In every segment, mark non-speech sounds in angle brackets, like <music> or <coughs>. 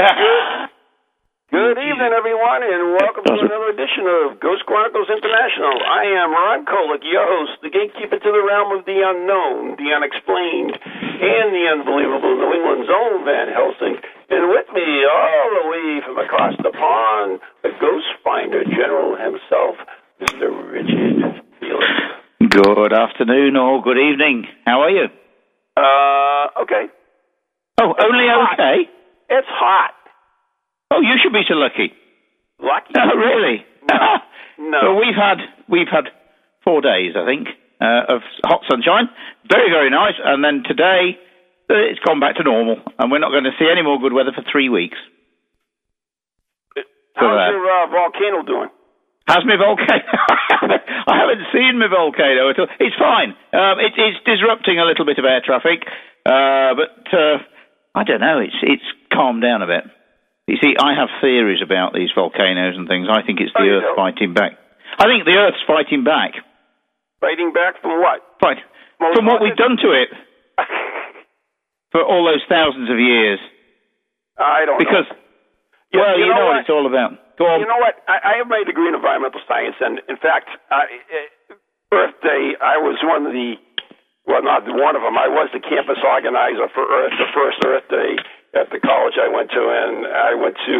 <laughs> Good evening, everyone, and welcome to another edition of Ghost Chronicles International. I am Ron Kolek, your host, the gatekeeper to the realm of the unknown, the unexplained, and the unbelievable New England's own Van Helsing. And with me, all the way from across the pond, the Ghost Finder General himself, Mr. Richard Felix. Good afternoon or good evening. How are you? Uh, okay. Oh, only okay. It's hot. Oh, you should be so lucky. Lucky? Oh, <laughs> really? <laughs> No. Well, we've had we've had four days, I think, uh, of hot sunshine. Very, very nice. And then today, uh, it's gone back to normal, and we're not going to see any more good weather for three weeks. How's uh, your uh, volcano doing? How's my volcano? <laughs> I haven't seen my volcano at all. It's fine. Um, it, it's disrupting a little bit of air traffic, uh, but uh, I don't know. It's it's calmed down a bit. You see, I have theories about these volcanoes and things. I think it's the Oh, Earth do? fighting back. I think the Earth's fighting back. Fighting back from what? Most From what we've done to it <laughs> for all those thousands of years. I don't Because, know. Well, you you, know know, what what? it's all about. Go on. You know what? I, I have my degree in environmental science, and in fact, uh, Earth Day, I was one of the, well, not one of them. I was the campus organizer for Earth, the first Earth Day at the college I went to, and I went to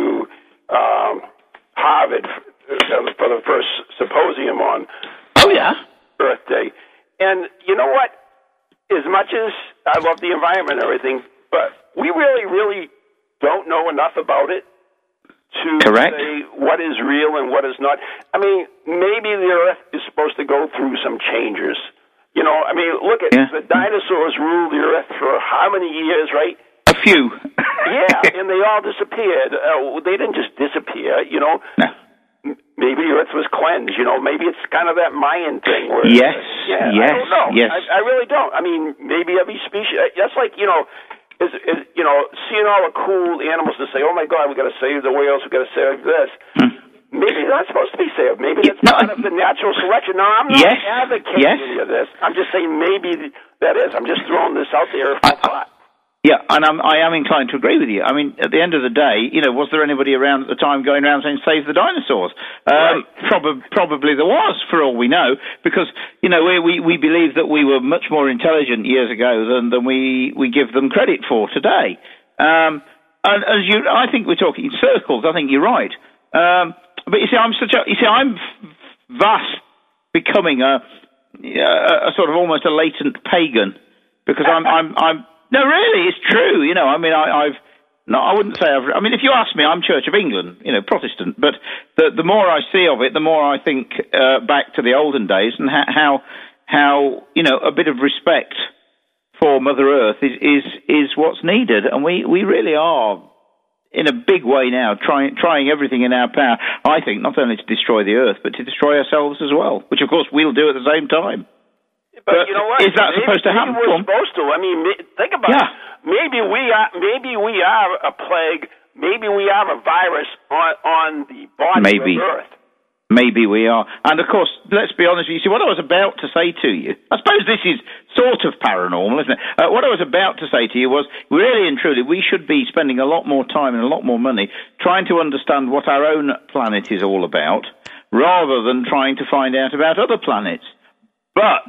um, Harvard for the first symposium on oh, yeah? Earth Day. And you know what? As much as I love the environment and everything, but we really, really don't know enough about it to Correct. say what is real and what is not. I mean, maybe the Earth is supposed to go through some changes. You know, I mean, look at Yeah. the dinosaurs ruled the Earth for how many years, right? Few. Yeah, <laughs> and they all disappeared. Uh, they didn't just disappear, you know. no. Maybe the Earth was cleansed. You know, maybe it's kind of that Mayan thing where. Yes, Yeah, yes, I don't know. yes. I, I really don't. I mean, maybe every species. That's like you know, is, is you know, seeing all the cool animals to say, "Oh my God, we got to save the whales. We got to save this." Maybe they're not supposed to be saved. Maybe that's no, part I- of the natural selection. No, I'm not Yes, advocating yes. any of this. I'm just saying maybe that is. I'm just throwing this out there I- I- thought. Yeah, and I'm, I am inclined to agree with you. I mean, at the end of the day, you know, was there anybody around at the time going around saying save the dinosaurs? Um, prob- probably there was, for all we know, because you know we, we we believe that we were much more intelligent years ago than than we we give them credit for today. Um, and as you, I think we're talking in circles. I think you're right. Um, but you see, I'm such a you see, I'm vast becoming a, a, a sort of almost a latent pagan because I'm I'm I'm no really it's true you know I mean I, I've no I wouldn't say I've I mean if you ask me I'm Church of England you know Protestant but the the more I see of it the more I think uh, back to the olden days and how how, how you know a bit of respect for Mother Earth is is is what's needed and we we really are in a big way now, trying trying everything in our power. I think not only to destroy the Earth, but to destroy ourselves as well, which of course we'll do at the same time. But, But you know what? is that maybe, supposed to happen? We're supposed to. I mean, think about Yeah. it. Maybe we are. Maybe we are a plague. Maybe we are a virus on on the body Maybe. of Earth. Maybe we are. And of course, let's be honest with you. See, what I was about to say to you, I suppose this is sort of paranormal, isn't it? Uh, what I was about to say to you was, really and truly, we should be spending a lot more time and a lot more money trying to understand what our own planet is all about, rather than trying to find out about other planets. But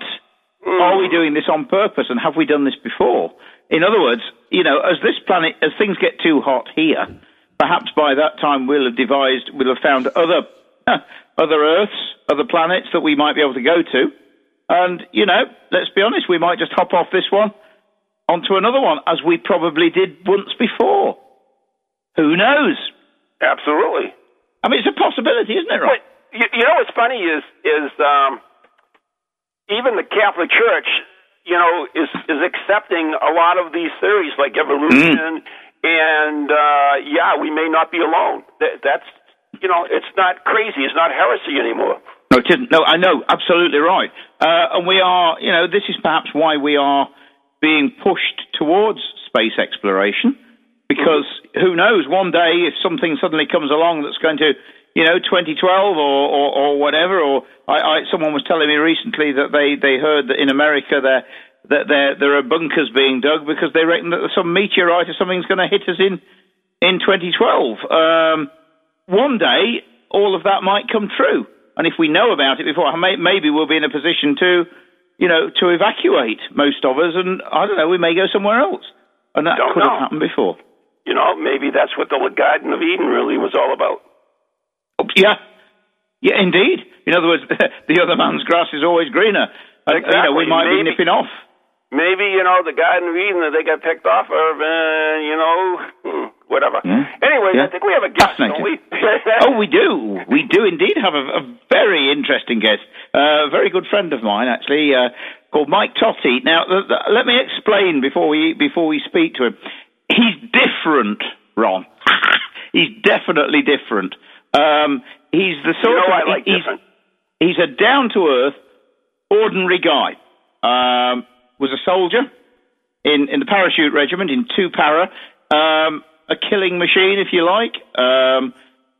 are we doing this on purpose and have we done this before? In other words, you know, as this planet, as things get too hot here, perhaps by that time we'll have devised, we'll have found other, <laughs> other Earths, other planets that we might be able to go to. And, you know, let's be honest, we might just hop off this one onto another one, as we probably did once before. Who knows? Absolutely. I mean, it's a possibility, isn't it, Rob? But you, you know what's funny is is um, even the Catholic Church, you know, is is accepting a lot of these theories like evolution, and uh, yeah, we may not be alone. That, that's you know, it's not crazy. It's not heresy anymore. No, it isn't. No, I know, absolutely right. Uh, and we are, you know, this is perhaps why we are being pushed towards space exploration, because who knows, one day if something suddenly comes along that's going to, you know, 2012 or, or, or whatever, or I, I, someone was telling me recently that they, they heard that in America there, that there, there are bunkers being dug because they reckon that some meteorite or something's going to hit us in, in 2012. Um, one day, all of that might come true. And if we know about it before, maybe we'll be in a position to, you know, to evacuate most of us, and I don't know, we may go somewhere else. And that Don't could know. have happened before. You know, maybe that's what the Garden of Eden really was all about. <laughs> Yeah, yeah, indeed. In other words, <laughs> the other man's grass is always greener. And, you know, we Exactly. might be nipping off. Maybe you know the Garden Eden that they got picked off of, and you know, <laughs> whatever. Yeah. Anyways, Yeah. I think we have a guest, don't we? oh, we do. We do indeed have a, a very interesting guest. Uh, a very good friend of mine, actually, uh, called Mike Totti. Now, th- th- let me explain before we before we speak to him. He's different, Ron. he's definitely different. Um, he's the You sort know of like he's, he's a down to earth, ordinary guy. Um, was a soldier in, in the parachute regiment in two para. Um, a killing machine, if you like. Um,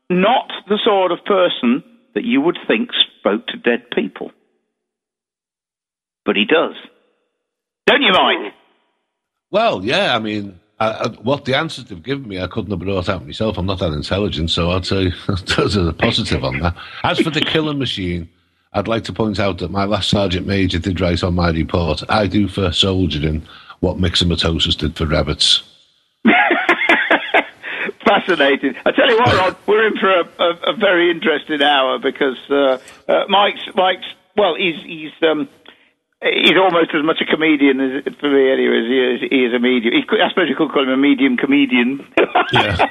not the sort of person that you would think spoke to dead people. But he does. Don't you, Mike? Well, yeah, I mean, What the answers they've given me, I couldn't have brought out myself. I'm not that intelligent, so I'd say there's a positive on that. As for the killing machine, I'd like to point out that my last sergeant major did write on my report, I do for soldiering what myxomatosis did for rabbits. <laughs> Fascinating. I tell you what, Rod, we're in for a, a, a very interesting hour because uh, uh, Mike's Mike's well, he's he's um, he's almost as much a comedian as for me anyway as he is, he is a medium. He could, I suppose you could call him a medium comedian. <laughs> Yeah.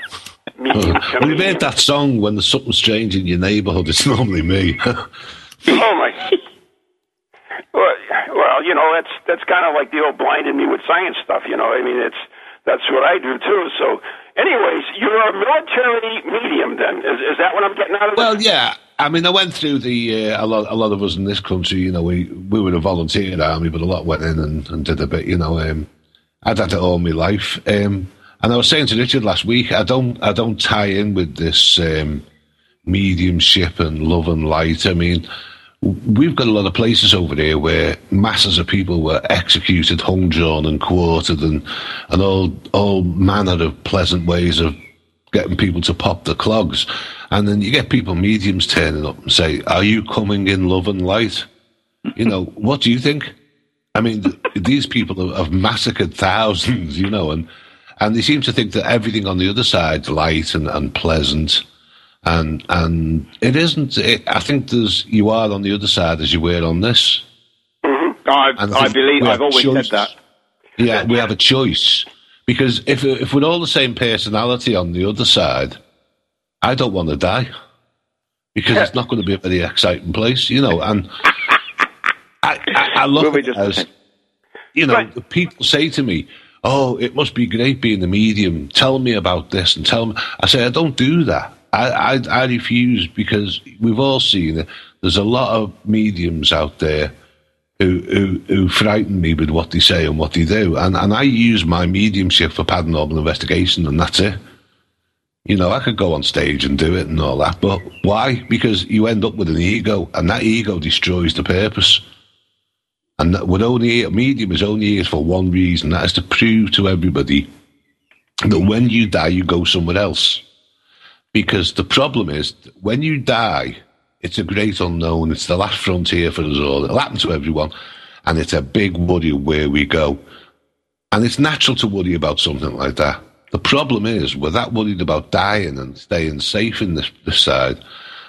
Medium uh, well, you comedian. made that song when there's something strange in your neighbourhood. It's normally me. <laughs> Oh my. Well, well, you know that's that's kind of like the old blinded me with science stuff. You know, I mean it's that's what I do too. So, anyways, you're a military medium. Then is, is that what I'm getting out of this? Well, yeah. I mean, I went through the uh, a lot. A lot of us in this country, you know, we we were a volunteer army, but a lot went in and, and did a bit. You know, um, I'd had it all my life. Um, and I was saying to Richard last week, I don't, I don't tie in with this um, mediumship and love and light. I mean, we've got a lot of places over there where masses of people were executed, hung, drawn, and quartered, and and all all manner of pleasant ways of getting people to pop the clogs. And then you get people, mediums, turning up and say, Are you coming in love and light? You know, <laughs> what do you think? I mean, th- <laughs> these people have, massacred thousands, you know, and, and they seem to think that everything on the other side's light and, and pleasant. And and it isn't. It, I think there's you are on the other side as you were on this. Mm-hmm. I, And I think believe I've always choices. said that. Yeah, we have a choice because if if we're all the same personality on the other side, I don't want to die because it's not going to be a very exciting place, you know. And <laughs> I, I, I Will look be just it as you know, Right. people say to me, "Oh, it must be great being a medium. Tell me about this and tell me." I say, "I don't do that. I, I, I refuse because we've all seen it. There's a lot of mediums out there who, who who frighten me with what they say and what they do, and and I use my mediumship for paranormal investigation, and that's it. You know, I could go on stage and do it and all that, but why? Because you end up with an ego, and that ego destroys the purpose. And that would only a medium is only here for one reason, that is to prove to everybody that when you die, you go somewhere else. Because the problem is, when you die, It's a great unknown. It's the last frontier for us all. It'll happen to everyone. And it's a big worry where we go. And it's natural to worry about something like that. The problem is, we're that worried about dying and staying safe in this, this side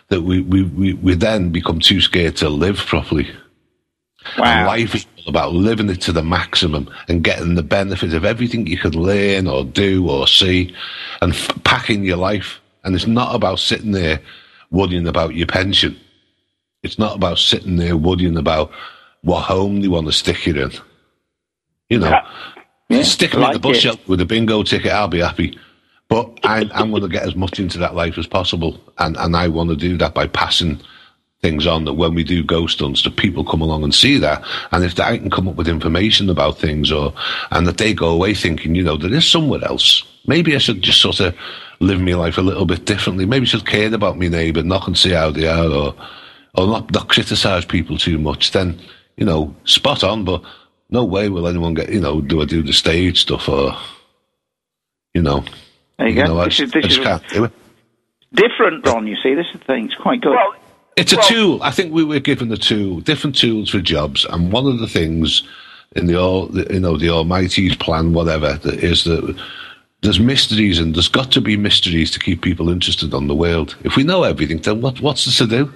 that we, we, we, we then become too scared to live properly. Wow. And life is all about living it to the maximum and getting the benefit of everything you can learn or do or see and f- packing your life. And it's not about sitting there worrying about your pension. It's not about sitting there worrying about what home they want to stick you in. You know, Yeah, stick me like in the bus it. shelter with a bingo ticket, I'll be happy. But I, I'm going to get as much into that life as possible. And, and I want to do that by passing things on that when we do ghost hunts, that people come along and see that. And if I can come up with information about things or, and that they go away thinking, you know, there is somewhere else. Maybe I should just sort of live my life a little bit differently. Maybe I should care about my neighbour, knock and see how they are or, or not, not criticise people too much. Then, you know, spot on, but no way will anyone get, you know, do I do the stage stuff or, you know, There you go. know, this just, is, this just is can't different, Ron. You see, this is the thing. It's quite good. Well, It's a Well- tool. I think we were given the tool, different tools for jobs, and one of the things in the all, you know, the Almighty's plan, whatever, that is that there's mysteries, and there's got to be mysteries to keep people interested on the world. If we know everything, then what, what's there to do?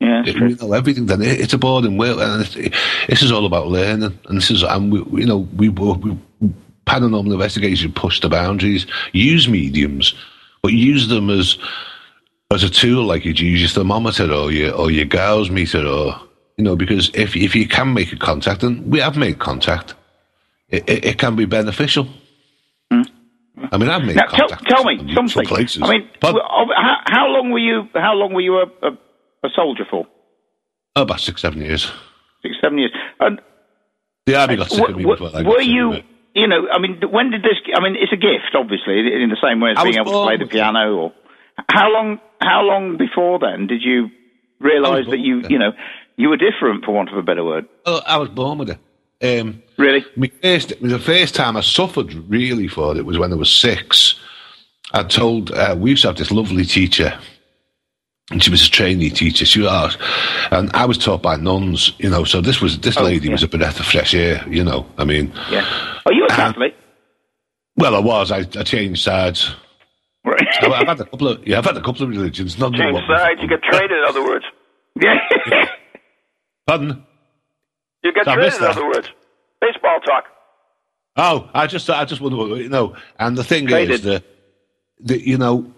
yeah, If true. we know everything, then it, it's a boring world, and it, this is all about learning. And this is, and we, we- you know, we, we paranormal investigation push the boundaries, use mediums, but use them as as a tool, like you'd use your thermometer or your or your Gauss meter, or you know, because if if you can make a contact, and we have made contact, it, it, it can be beneficial. I mean, I've made. Now, tell, tell me something. some places. I mean, But- how, how long were you? How long were you a, a, a soldier for? oh, about six, seven years. Six, seven years. And The army got sick of me were- before I were you? You know, I mean, when did this? I mean, it's a gift, obviously, in the same way as I being able to play the piano. Or how long? How long before then did you realise that you, it. you know, you were different, for want of a better word? Oh, I was born with it. Um, Really? my first, the first time I suffered really for it was when I was six. I told, uh, we used to have this lovely teacher, and she was a trainee teacher. She was, and I was taught by nuns, you know. So this was this Oh, lady yeah. was a breath of fresh air, you know. I mean, Yeah. Are you a Catholic? well, I was. I, I changed sides. Right. I've, I've had a couple of yeah, I've had a couple of religions. Not change sides, you get traded, in other words. yeah. <laughs> Pardon? You get I traded, in other words. Baseball talk. Oh, I just, I just wonder, what- you know. And the thing Traded. is that, that you know,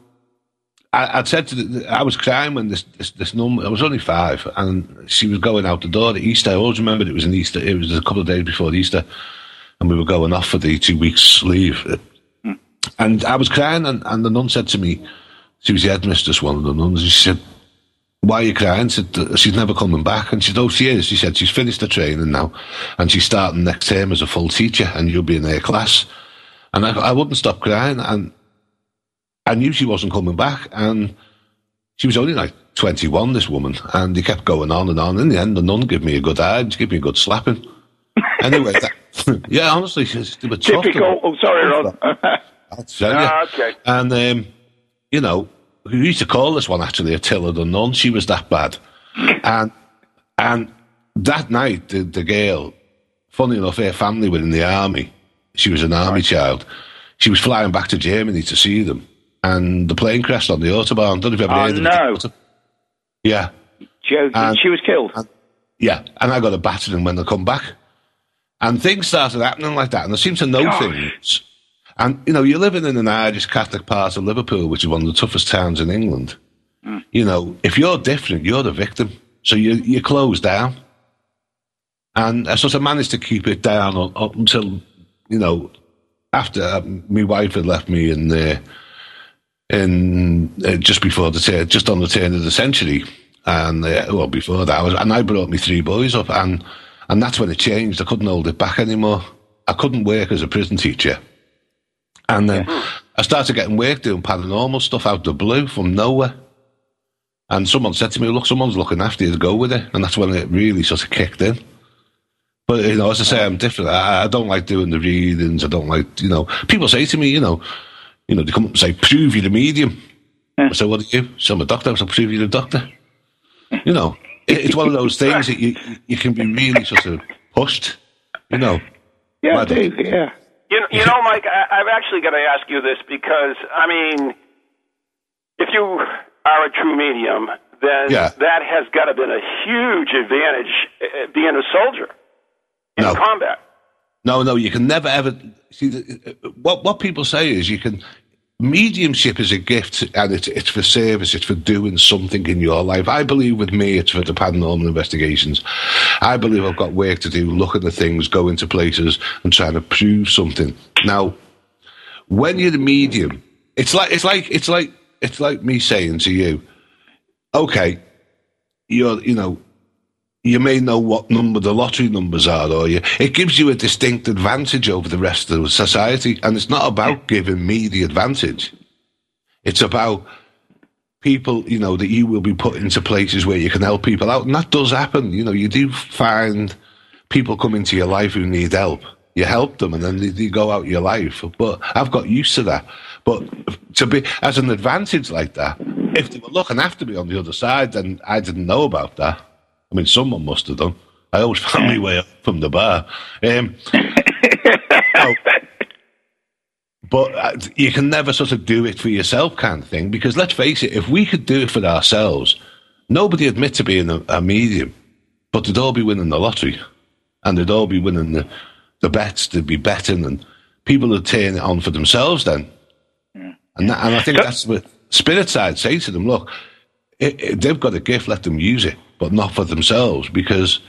I, I'd said to the, I was crying when this, this this number. I was only five, and she was going out the door at Easter. I always remembered it was an Easter. It was a couple of days before Easter, and we were going off for the two weeks leave. Hmm. And I was crying, and, and the nun said to me, she was the headmistress, one of the nuns. She said, "Why are you crying?" Said, "Uh, "She's never coming back." And she said, "Oh, she is." She said, "She's finished her training now, and she's starting next term as a full teacher, and you'll be in her class." And I, I wouldn't stop crying, and I knew she wasn't coming back, and she was only like 21, this woman, and he kept going on and on. In the end, the nun gave me a good eye, she gave me a good slapping. <laughs> Anyway, that, <laughs> yeah, honestly, she was, they were. Typical. Oh, sorry, Ron. Tell. Ah, okay. And, um, you know, we used to call this one actually Attila the Nun. She was that bad. and and that night, the, the girl, funny enough, her family were in the army. She was an army child. She was flying back to Germany to see them. And the plane crashed on the Autobahn. Don't know if you've ever Oh, heard of no. it. Yeah. Joe, And- she was killed. Yeah, and I got a battering when they come back. And things started happening like that, and I seem to know Gosh. things. And, you know, you're living in an Irish Catholic part of Liverpool, which is one of the toughest towns in England. You know, if you're different, you're the victim. So you, you close down. And I sort of managed to keep it down up, up until, you know, after uh, my wife had left me in the, in uh, just before the turn, just on the turn of the century, and uh, well before that, I was, and I brought me three boys up, and and that's when it changed. I couldn't hold it back anymore. I couldn't work as a prison teacher, and then I started getting work doing paranormal stuff out of the blue from nowhere. And someone said to me, "Look, someone's looking after you. To go with it," and that's when it really sort of kicked in. But you know, as I say, I'm different. I, I don't like doing the readings. I don't like, you know, people say to me, you know, you know, they come up and say, "Prove you're a medium." I say, "What are you?" So I'm a doctor. I say, "Prove you're a doctor." You know, it, it's one of those things that you you can be really sort of pushed. You know. Yeah, I do. Yeah. You, you know, Mike, I, I've actually got to ask you this because, I mean, if you are a true medium, then Yeah. that has got to been a huge advantage uh, being a soldier in No. combat. No, no, you can never ever see. The, eh, what what people say is you can. Mediumship is a gift, and it's it's for service. It's for doing something in your life. I believe with me, it's for the paranormal investigations. I believe I've got work to do, looking at things, going to places, and trying to prove something. Now, when you're the medium, it's like it's like it's like it's like me saying to you, okay, you're you know you may know what number the lottery numbers are, or you, it gives you a distinct advantage over the rest of the society. And it's not about giving me the advantage. It's about people, you know, that you will be put into places where you can help people out. And that does happen. You know, you do find people come into your life who need help. You help them and then they, they go out your life. But I've got used to that. But to be as an advantage like that, if they were looking after me on the other side, then I didn't know about that. I mean, someone must have done. I always found my way up from the bar. Um, <laughs> so- but uh, you can never sort of do it for yourself, kind of thing. Because let's face it, if we could do it for ourselves, nobody admit to being a, a medium, but they'd all be winning the lottery, and they'd all be winning the the bets. They'd be betting, and people would turn it on for themselves then. And that, and I think that's what spirit side say to them. Look, it, it, they've got a gift, let them use it, but not for themselves because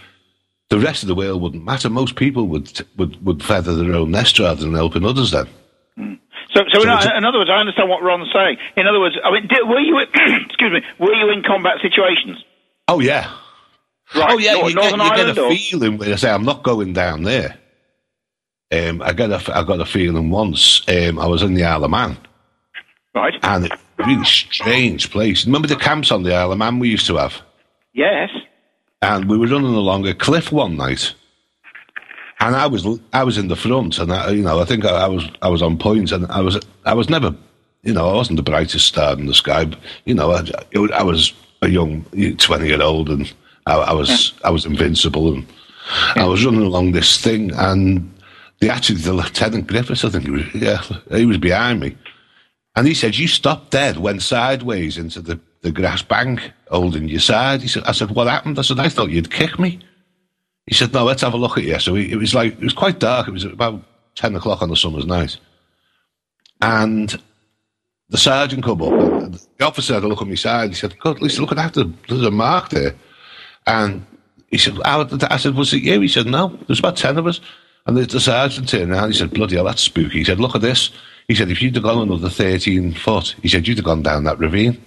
the rest of the world wouldn't matter. Most people would would, would feather their own nest rather than helping others. Then, So, so, So in, a- in other words, I understand what Ron's saying. In other words, I mean, did, were you <clears throat> excuse me? Were you in combat situations? oh yeah, Right. oh yeah, Nor- you, get, Northern you get Ireland a or- feeling when I say I'm not going down there. Um, I got a I got a feeling once. Um, I was in the Isle of Man, Right. and it really strange place. Remember the camps on the Isle of Man we used to have? Yes. and we were running along a cliff one night, and I was I was in the front, and I, you know I think I, I was I was on point, and I was I was never, you know, I wasn't the brightest star in the sky, but, you know, I, I was a young twenty year old, and I, I was I was invincible, and I was running along this thing, and the actually the lieutenant Griffiths, I think he was, yeah, he was behind me. And he said, You stopped dead, went sideways into the, the grass bank, holding your side. He said, I said, What happened? I said, I thought you'd kick me. He said, No, let's have a look at you. So he, it was like, it was quite dark. It was about 10 o'clock on a summer's night. And the sergeant come up, and the officer had a look at my side. He said, God, listen, look at that. There's a mark there. And he said, I said, Was it you? He said, No, there's about 10 of us. And the, the sergeant turned around. He said, Bloody hell, that's spooky. He said, Look at this. He said, If you'd have gone another 13 foot, he said, You'd have gone down that ravine.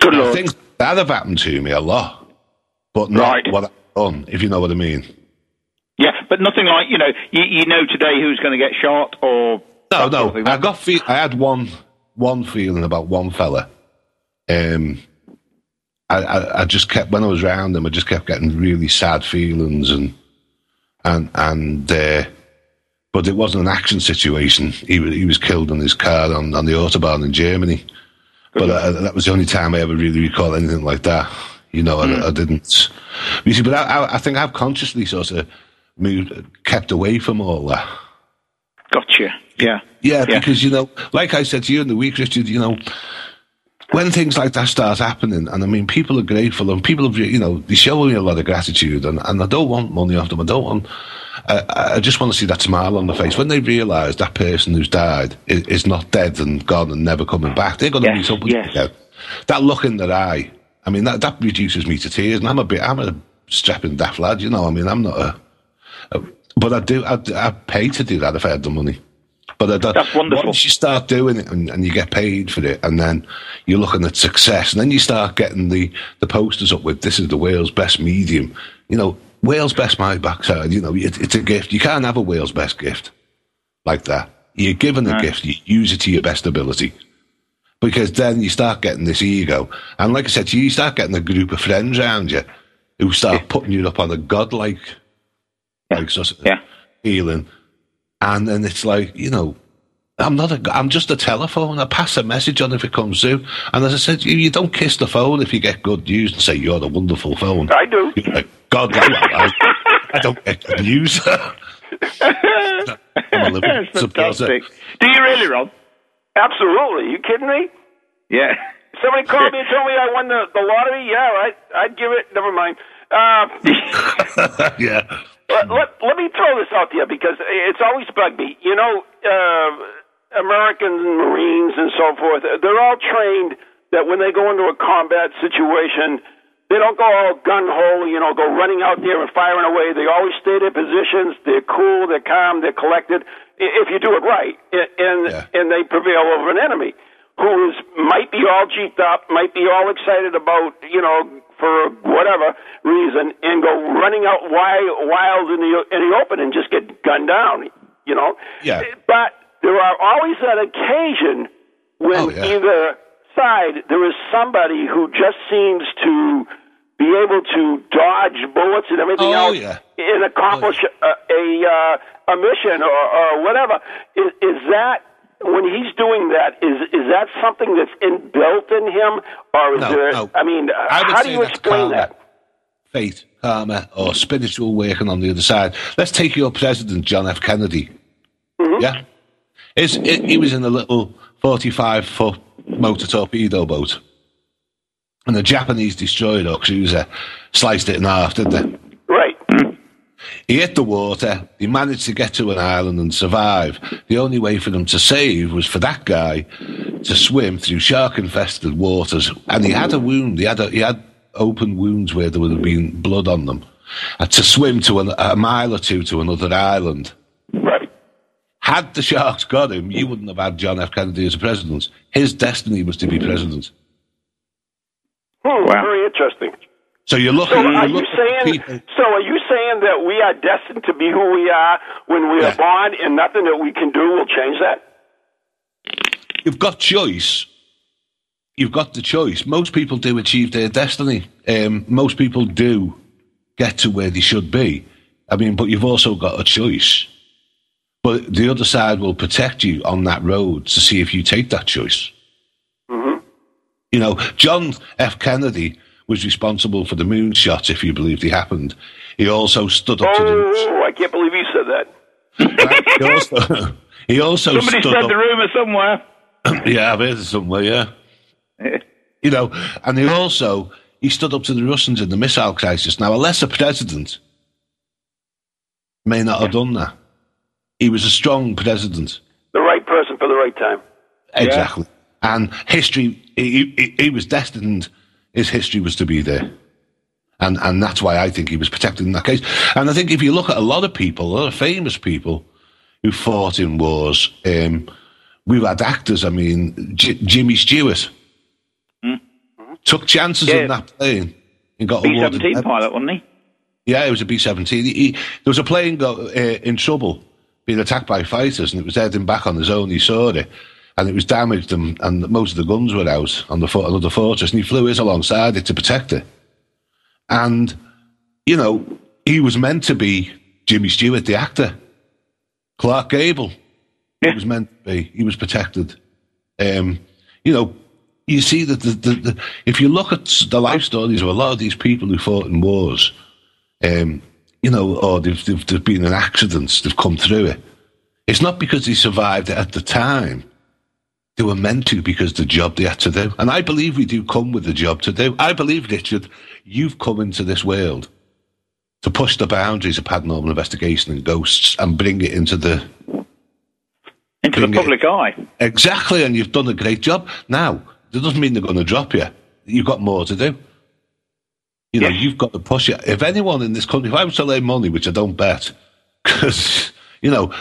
Good lord. things that have happened to me a lot, but not Right. what I've done, if you know what I mean. Yeah, but nothing like you know. You, you know today who's going to get shot or No, that sort of no. thing. I got fe- I had one one feeling about one fella. Um, I, I, I just kept when I was around him, I just kept getting really sad feelings and and and. Uh, but it wasn't an action situation. He was he was killed in his car on, on the autobahn in Germany. But uh, that was the only time I ever really recall anything like that. You know, I, I didn't. You see, but I, I, I think I've consciously sort of moved, kept away from all that. Gotcha. Yeah. Yeah, Yeah. because you know, like I said to you in the week, Richard, you know, when things like that start happening, and I mean, people are grateful, and people have, you know, they show me a lot of gratitude, and, and I don't want money off them. I don't want. I, I just want to see that smile on the face when they realise that person who's died is, is not dead and gone and never coming back. They're going to Yes, meet up with yes. again. That look in their eye, I mean, that that reduces me to tears, and I'm a bit, I'm a strapping daft lad, you know. I mean, I'm not a, a but I do, I, I pay to do that if I had the money. But That's wonderful. once you start doing it and, and you get paid for it, and then you're looking at success, and then you start getting the, the posters up with this is the world's best medium. You know, Wales best my backside. You know, it, it's a gift. You can't have a Wales best gift like that. You're given a gift, you use it to your best ability. Because then you start getting this ego. And like I said, you, start getting a group of friends around you who start putting you up on a godlike like sort of Yeah. feeling. And then it's like, you know, I'm not a. I'm just a telephone. I pass a message on if it comes through. And as I said, you, you don't kiss the phone if you get good news and say you're a wonderful phone. I do. You're like, God, I, I, I don't get good news. <laughs> I'm a living That's fantastic. Do you really, Rob? Absolutely. You kidding me? Yeah. Somebody called me and told me I won the, the lottery. Yeah, I, I'd give it. Never mind. Uh, <laughs> yeah. let, let, let me throw this out there because it's always bugged me. You know, uh, American Marines and so forth, they're all trained that when they go into a combat situation, they don't go all gun ho, you know, go running out there and firing away. They always stay their positions. They're cool, they're calm, they're collected. If you do it right, and Yeah. and they prevail over an enemy who is might be all jeeped up, might be all excited about, you know, for whatever reason, and go running out wild, wild in the in the open and just get gunned down, you know. Yeah. But there are always that occasion when Oh, yeah. either side there is somebody who just seems to be able to dodge bullets and everything Oh, else yeah. and accomplish a a, uh, a mission or, or whatever. Is, is that when he's doing that? Is is that something that's inbuilt in him, or is No, there? no. I mean, I how do you explain karma. that? Faith, karma, or spiritual working on the other side. Let's take your president, John F. Kennedy. Yeah? Is, he he was in a little 45 foot motor torpedo boat. And the Japanese destroyer or cruiser uh, sliced it in half, didn't they? Right. He hit the water. He managed to get to an island and survive. The only way for them to save was for that guy to swim through shark-infested waters. And he had a wound. He had a, he had open wounds where there would have been blood on them. And to swim to an, a mile or two to another island. Right. Had the sharks got him, you wouldn't have had John F. Kennedy as a president. His destiny was to be president. Hmm, Wow. Very interesting. So you're looking. So you're you looking saying? So are you saying that we are destined to be who we are when we Yeah. are born, and nothing that we can do will change that? you've got choice. You've got the choice. Most people do achieve their destiny. Um, most people do get to where they should be. I mean, but you've also got a choice. But the other side will protect you on that road to see if you take that choice. Mm-hmm. You know, John F. Kennedy was responsible for the moon shots, if you believe they happened. He also stood up to the. Oh, I can't believe he said that. He also, <laughs> he also Somebody stood said up. the rumour somewhere. <clears throat> yeah, I've heard it somewhere. Yeah. <laughs> you know, and he also he stood up to the Russians in the missile crisis. Now, a lesser president may not have done that. He was a strong president, The right person for the right time. exactly. And history, he, he, he was destined. His history was to be there, and and that's why I think he was protected in that case. And I think if you look at a lot of people, a lot of famous people who fought in wars, um, we've had actors. I mean, J- Jimmy Stewart took chances Yeah. in that plane and got B awarded. seventeen pilot, wasn't he? Yeah, it was a B seventeen. There was a plane got uh, in trouble, being attacked by fighters, and it was heading back on his own. He saw it, and it was damaged, and, and most of the guns were out on the fo- another fortress, and he flew his alongside it to protect it. And you know, he was meant to be Jimmy Stewart, the actor. Clark Gable, he was meant to be. He was protected. Um, you know, you see that the, the, the, if you look at the life stories of a lot of these people who fought in wars, um, you know, oh, or they've, they've, they've been in accidents, they've come through it. It's not because they survived it at the time. They were meant to because the job they had to do. And I believe we do come with the job to do. I believe, Richard, you've come into this world to push the boundaries of paranormal investigation and ghosts and bring it into the Into the Bring it. public eye. Exactly, and you've done a great job. Now, that doesn't mean they're going to drop you. You've got more to do. You know, Yes. you've got to push it. If anyone in this country, if I was to lay money, which I don't bet, <laughs> because, you know,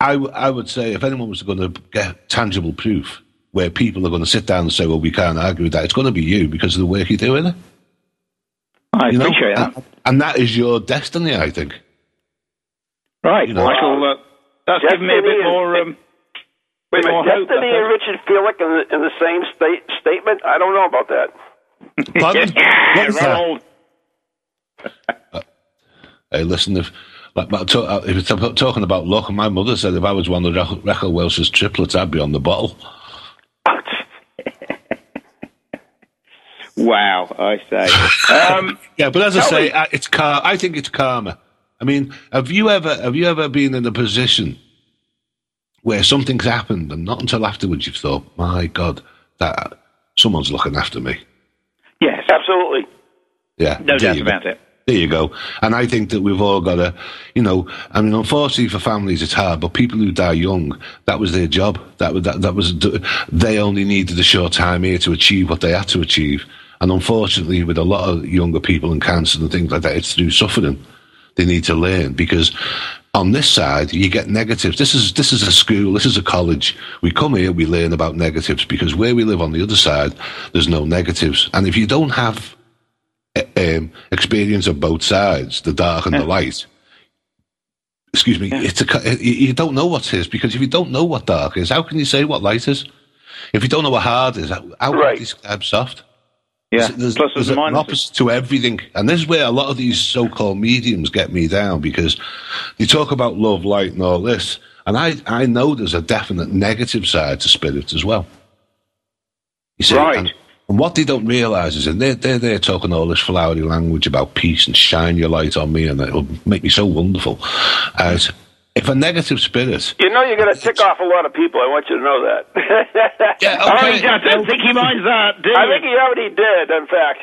I, I would say if anyone was going to get tangible proof where people are going to sit down and say, well, we can't argue with that, it's going to be you because of the work you're doing. I You know? appreciate that. And, and that is your destiny, I think. Right. you know- I shall. Uh, that's given me a bit more. Um, Wait More minute, hope, Destiny I and. Richard Felix in the, in the same state, statement? I don't know about that. Pardon? <laughs> yeah, What was that? Hey, listen, if like, uh, if it's talking about luck, my mother said if I was one of Raquel Welch's triplets, I'd be on the bottle. <laughs> wow, I say. Um, <laughs> yeah, but as I say, me. Uh, it's car. I think it's karma. I mean, have you ever have you ever been in a position where something's happened and not until afterwards you've thought, my God, that someone's looking after me? Yes, absolutely. Yeah, no doubt about it. There you go. And I think that we've all got to, you know, I mean, unfortunately for families, it's hard, but people who die young, that was their job. That was, that, that was, they only needed a short time here to achieve what they had to achieve. And unfortunately, with a lot of younger people and cancer and things like that, it's through suffering they need to learn because on this side you get negatives this is this is a school this is a college we come here we learn about negatives because where we live on the other side there's no negatives and if you don't have um, experience of both sides, the dark and yeah. the light. Excuse me, yeah. it's a, you don't know what is because if you don't know what dark is, how can you say what light is? If you don't know what hard is, how, how right. can you describe soft? Yeah, there's, there's, there's an opposite to everything, and this is where a lot of these so-called mediums get me down because they talk about love, light, and all this, and I I know there's a definite negative side to spirit as well. You see, right. And, and what they don't realise is, and they're, they're, they're talking all this flowery language about peace and shine your light on me, and it'll make me so wonderful. As if a negative spirit. You know, you're going to tick off a lot of people. I want you to know that. <laughs> yeah, okay. I don't think he minds that, I think he already did, in fact.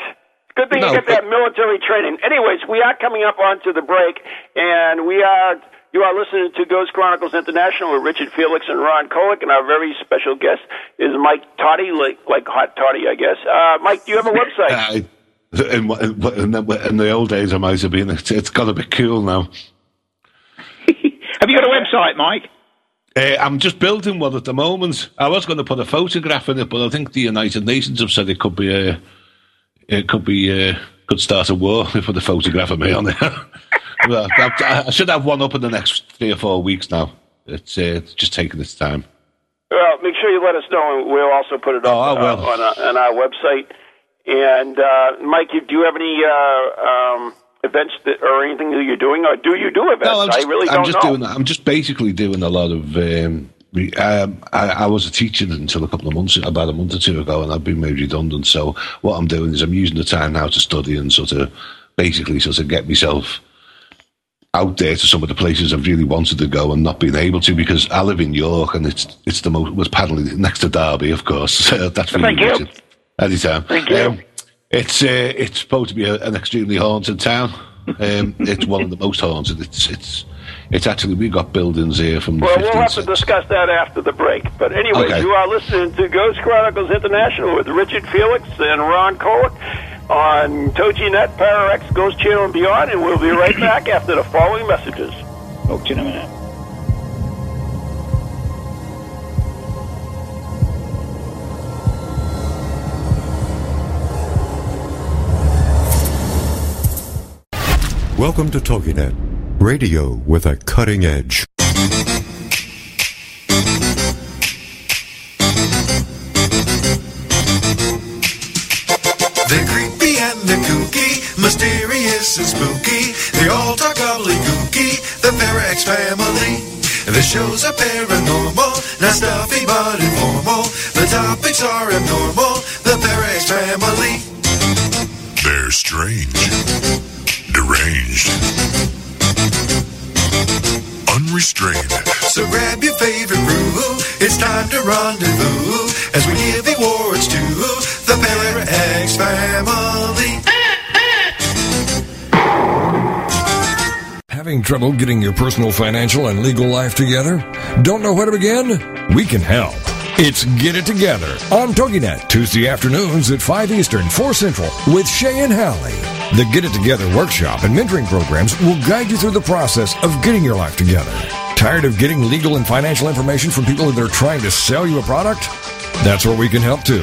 Good thing no, you get that military training. Anyways, we are coming up onto the break, and we are you are listening to Ghost Chronicles International with Richard Felix and Ron Kolek, and our very special guest is Mike Toddy, like, like Hot Toddy, I guess. Uh, Mike, do you have a website? Uh, in, in, in, the old days, I might have been. It's, it's got to be cool now. Have you got a website, Mike? Uh, I'm just building one at the moment. I was going to put a photograph in it, but I think the United Nations have said it could be a, it could be a, could start a war <laughs> if put a photograph of me on there. <laughs> well, I should have one up in the next three or four weeks now. It's, uh, it's just taking its time. Well, make sure you let us know, and we'll also put it up oh, uh, on, our, on, our website. And uh, Mike, do you have any uh, um, events that, or anything that you're doing, or do you do events? No, just, I really don't I'm just know. Doing, I'm just basically doing a lot of. Um, um, I, I, was a teacher until a couple of months, about a month or two ago, and I've been made redundant. So what I'm doing is I'm using the time now to study and sort of basically sort of get myself out there to some of the places I've really wanted to go and not been able to because I live in York and it's it's the most was paddling next to Derby, of course. <laughs> So that's really Thank you. Anytime. Thank you. Um, it's uh, it's supposed to be a, an extremely haunted town. Um, <laughs> it's one of the most haunted. It's it's it's actually we got buildings here from. Well, we'll have to discuss that after the break. But anyway, okay. you are listening to Ghost Chronicles International with Richard Felix and Ron Kolek on TogiNet, Parax, Ghost Channel, and beyond, and we'll be right back after the following messages. Talk to you in a minute. Welcome to TogiNet, radio with a cutting edge. The creepy and the kooky, mysterious and spooky. They all talk gobbledygooky, the Parax family. The shows are paranormal, not stuffy but informal. The topics are abnormal, unrestrained. So grab your favorite brew, it's time to rendezvous as we give awards to the Parax family. Having trouble getting your personal, financial, and legal life together? Don't know where to begin? We can help. It's Get It Together on TogiNet, Tuesday afternoons at 5 Eastern, 4 Central, with Shay and Hallie. The Get It Together workshop and mentoring programs will guide you through the process of getting your life together. Tired of getting legal and financial information from people that are trying to sell you a product? That's where we can help too.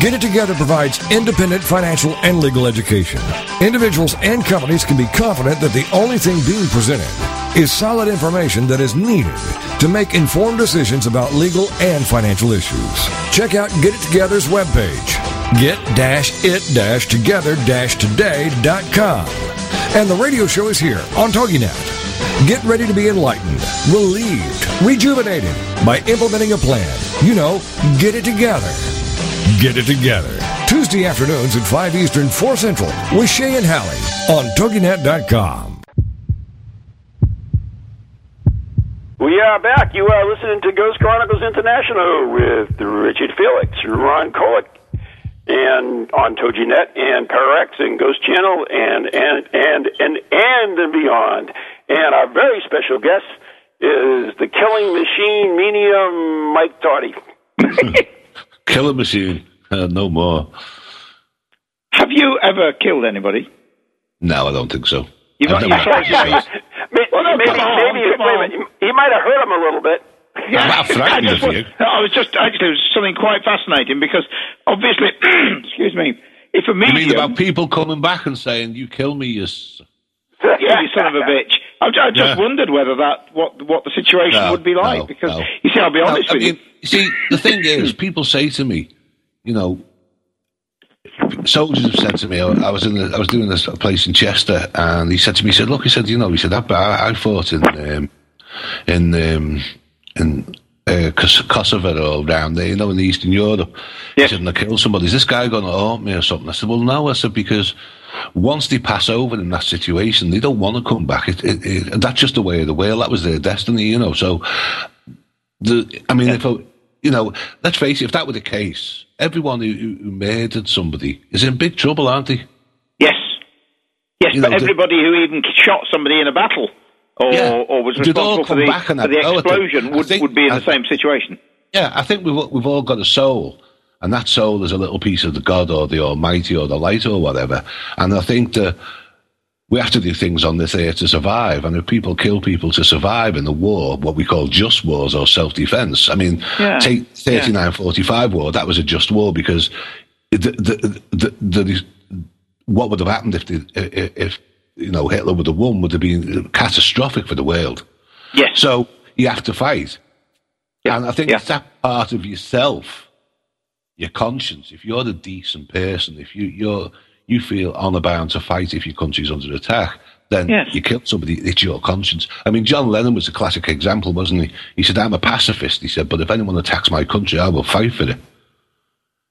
Get It Together provides independent financial and legal education. Individuals and companies can be confident that the only thing being presented is solid information that is needed to make informed decisions about legal and financial issues. Check out Get It Together's webpage, get-it-together-today.com. And the radio show is here on TogiNet. Get ready to be enlightened, relieved, rejuvenated by implementing a plan. You know, get it together. Get it together. Tuesday afternoons at 5 Eastern, 4 Central with Shay and Hallie on TogiNet.com. We are back. You are listening to Ghost Chronicles International with Richard Felix, Ron Kolek, and on TogiNet and Parax and Ghost Channel and and and and and and beyond. And our very special guest is the Killing Machine Medium Mike Tottey. <laughs> killing machine. Uh, no more. Have you ever killed anybody? No, I don't think so. You've I've never you had saw- to you say saw- it. Maybe, Well, no, maybe, on, maybe, come wait minute. He might have hurt him a little bit. I'm not frightened <laughs> I of just I was just actually it was something quite fascinating because obviously, <clears throat> excuse me, if a You mean about people coming back and saying, "You kill me, you." s-" yeah, <laughs> you son of a bitch. I, I just Yeah. wondered whether that what what the situation No, would be like no, because no. you see, I'll be honest with mean, you. you see, the thing is, people say to me, you know, soldiers have said to me, I was in, the, I was doing this place in Chester, and he said to me, he said, look, he said, you know, he said, I, I I fought in, um, in, um, in uh, Kosovo or around there, you know, in Eastern Europe. Yeah. He said, and I killed somebody. Is this guy going to haunt me or something? I said, well, no. I said, because once they pass over in that situation, they don't want to come back. It, it, it, that's just the way of the world. That was their destiny, you know. So, the, I mean, if I, you know, let's face it, if that were the case, everyone who, who murdered somebody is in big trouble, aren't they? Yes, yes, You but know, the- everybody who even shot somebody in a battle or, Yeah. or was responsible for the, for the oh, think- explosion would, would be in I the same situation. Yeah, I think we've we've all got a soul, and that soul is a little piece of the God or the Almighty or the light or whatever. And I think that we have to do things on this earth to survive. And if people kill people to survive in the war, what we call just wars or self-defense, I mean, Yeah. take thirty-nine forty-five war. That was a just war because the the the, the, what would have happened if the, if, you know Hitler would have won would have been catastrophic for the world. Yes. So you have to fight. and I think yeah. it's that part of yourself, your conscience. If you're a decent person, if you you're you feel honour bound to fight if your country's under attack, then Yes. you kill somebody. It's your conscience. I mean, John Lennon was a classic example, wasn't he? He said, "I'm a pacifist." He said, "But if anyone attacks my country, I will fight for it."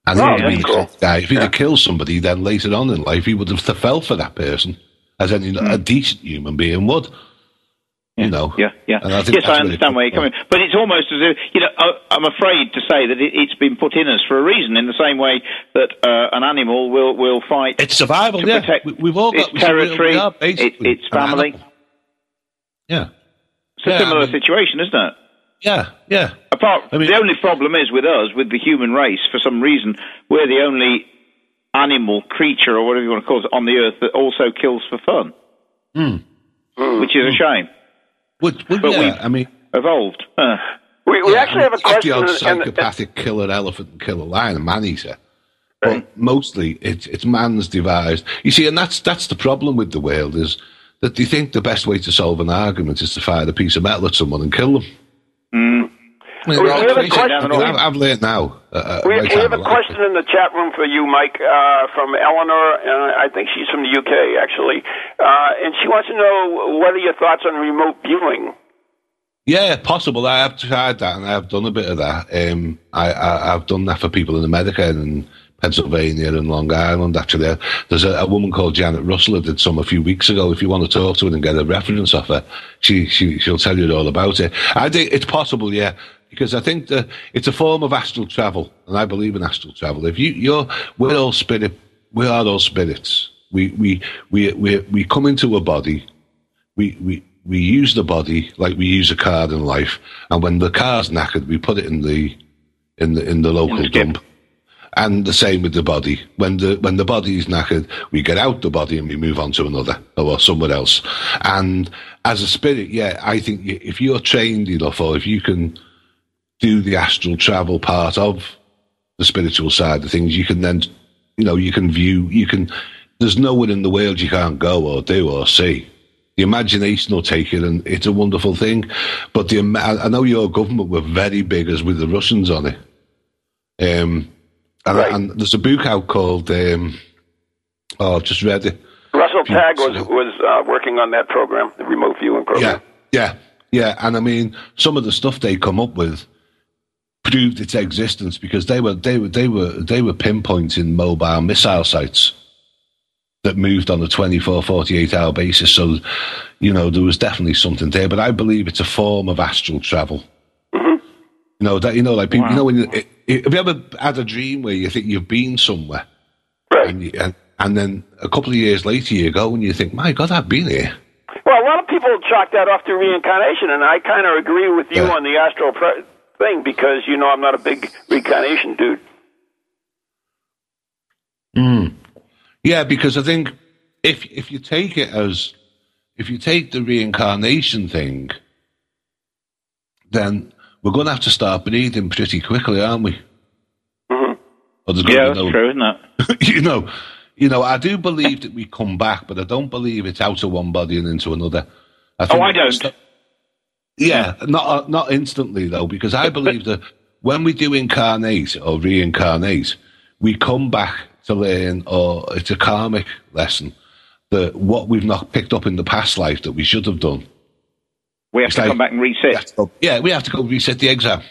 And he Oh, would have that's been a cool. guy. If he'd have killed somebody, then later on in life, he would have fell for that person, as any Hmm. a decent human being would. You know. Yeah, yeah. I yes, I understand where you're coming. But it's almost as if you know. I- I'm afraid to say that it, it's been put in us for a reason. In the same way that uh, an animal will will fight. It's survival, to yeah. protect We- we've all got- its we- territory, it, its family. Yeah. It's a Yeah, I similar mean- situation, isn't it? Yeah, yeah. Apart, I mean- the only problem is with us, with the human race. For some reason, we're the only animal, creature, or whatever you want to call it, on the earth that also kills for fun, which is a shame. Would, would, But yeah, I mean, Evolved. Uh, We, we yeah, actually I mean, have a question. The odd and- and- psychopathic kill an elephant and kill a lion, man eater. But mostly, it's it's man's devised. You see, and that's that's the problem with the world is that they think the best way to solve an argument is to fire a piece of metal at someone and kill them. I mean, We- we have a question- I've, I've learned now. Uh, uh, We, we have a question in the chat room for you, Mike, uh, from Eleanor, and I think she's from the UK, actually. Uh, and she wants to know what are your thoughts on remote viewing? Yeah, possible. I have tried that, and I have done a bit of that. Um, I, I, I've done that for people in America and Pennsylvania and Long Island. Actually, there's a, a woman called Janet Russell who did some a few weeks ago. If you want to talk to her and get a reference off her, she, she she'll tell you all about it. I think it's possible, yeah, because I think that it's a form of astral travel, and I believe in astral travel. If you you're we're all spirit, we are all spirits. We we we we we come into a body we, we, we use the body like we use a car in life, and when the car's knackered, we put it in the in the in the local dump. And the same with the body. When the when the body is knackered, we get out the body and we move on to another or somewhere else. And as a spirit, yeah, I think if you're trained enough, or if you can do the astral travel part of the spiritual side of things, you can then, you know, you can view, you can. There's nowhere in the world you can't go or do or see. The imagination will take it, and it's a wonderful thing. But the I know your government were very big as with the Russians on it. Um, and, Right. and there's a book out called um, oh, I've just read it. Russell Targ was was uh, working on that program, the remote viewing program. Yeah, yeah, yeah. And I mean, some of the stuff they come up with proved its existence because they were they were they were they were pinpointing mobile missile sites that moved on a 24 48 hour basis. So you know there was definitely something there but i believe it's a form of astral travel. Mm-hmm. You know that you know like people you know when you, i i- have you ever had a dream where you think you've been somewhere? Right. and, you, and and then a couple of years later you go and you think my god i've been here. Well, a lot of people chalk that off to reincarnation, and I kind of agree with you Yeah. on the astral pre- thing because you know I'm not a big reincarnation dude. Yeah, because I think if if you take it as if you take the reincarnation thing, then we're going to have to start breathing pretty quickly, aren't we? Mhm. yeah, that's no, true, isn't it? <laughs> you know, you know. I do believe that we come back, but I don't believe it's out of one body and into another. I Oh, I don't. Yeah, not uh, not instantly though, because I believe that when we do incarnate or reincarnate, we come back to learn, or it's a karmic lesson that what we've not picked up in the past life that we should have done. We have It's to like- come back and reset. Yeah, we have to go reset the exam.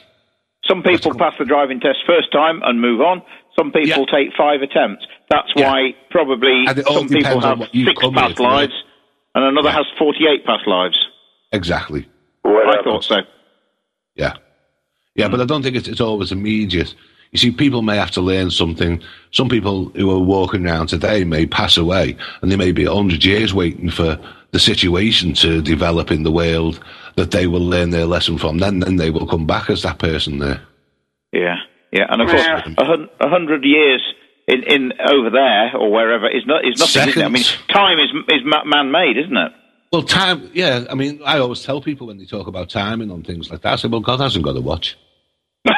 Some people pass the driving test first time and move on. Some people Yeah. take five attempts. That's Yeah. why probably And it all some people have six past right? lives and another Yeah. has 48 past lives. Exactly. Whatever. I thought so. Yeah. Yeah, but I don't think it's, it's always immediate. You see, people may have to learn something. Some people who are walking around today may pass away, and they may be 100 years waiting for the situation to develop in the world that they will learn their lesson from. Then, then they will come back as that person there. Yeah, yeah, and of course, Yeah. a, hundred years in, in over there or wherever is not is nothing. Isn't it? I mean, time is is man-made, isn't it? Well, time, yeah. I mean, I always tell people when they talk about timing on things like that, I say, well, God hasn't got a watch. <laughs> no,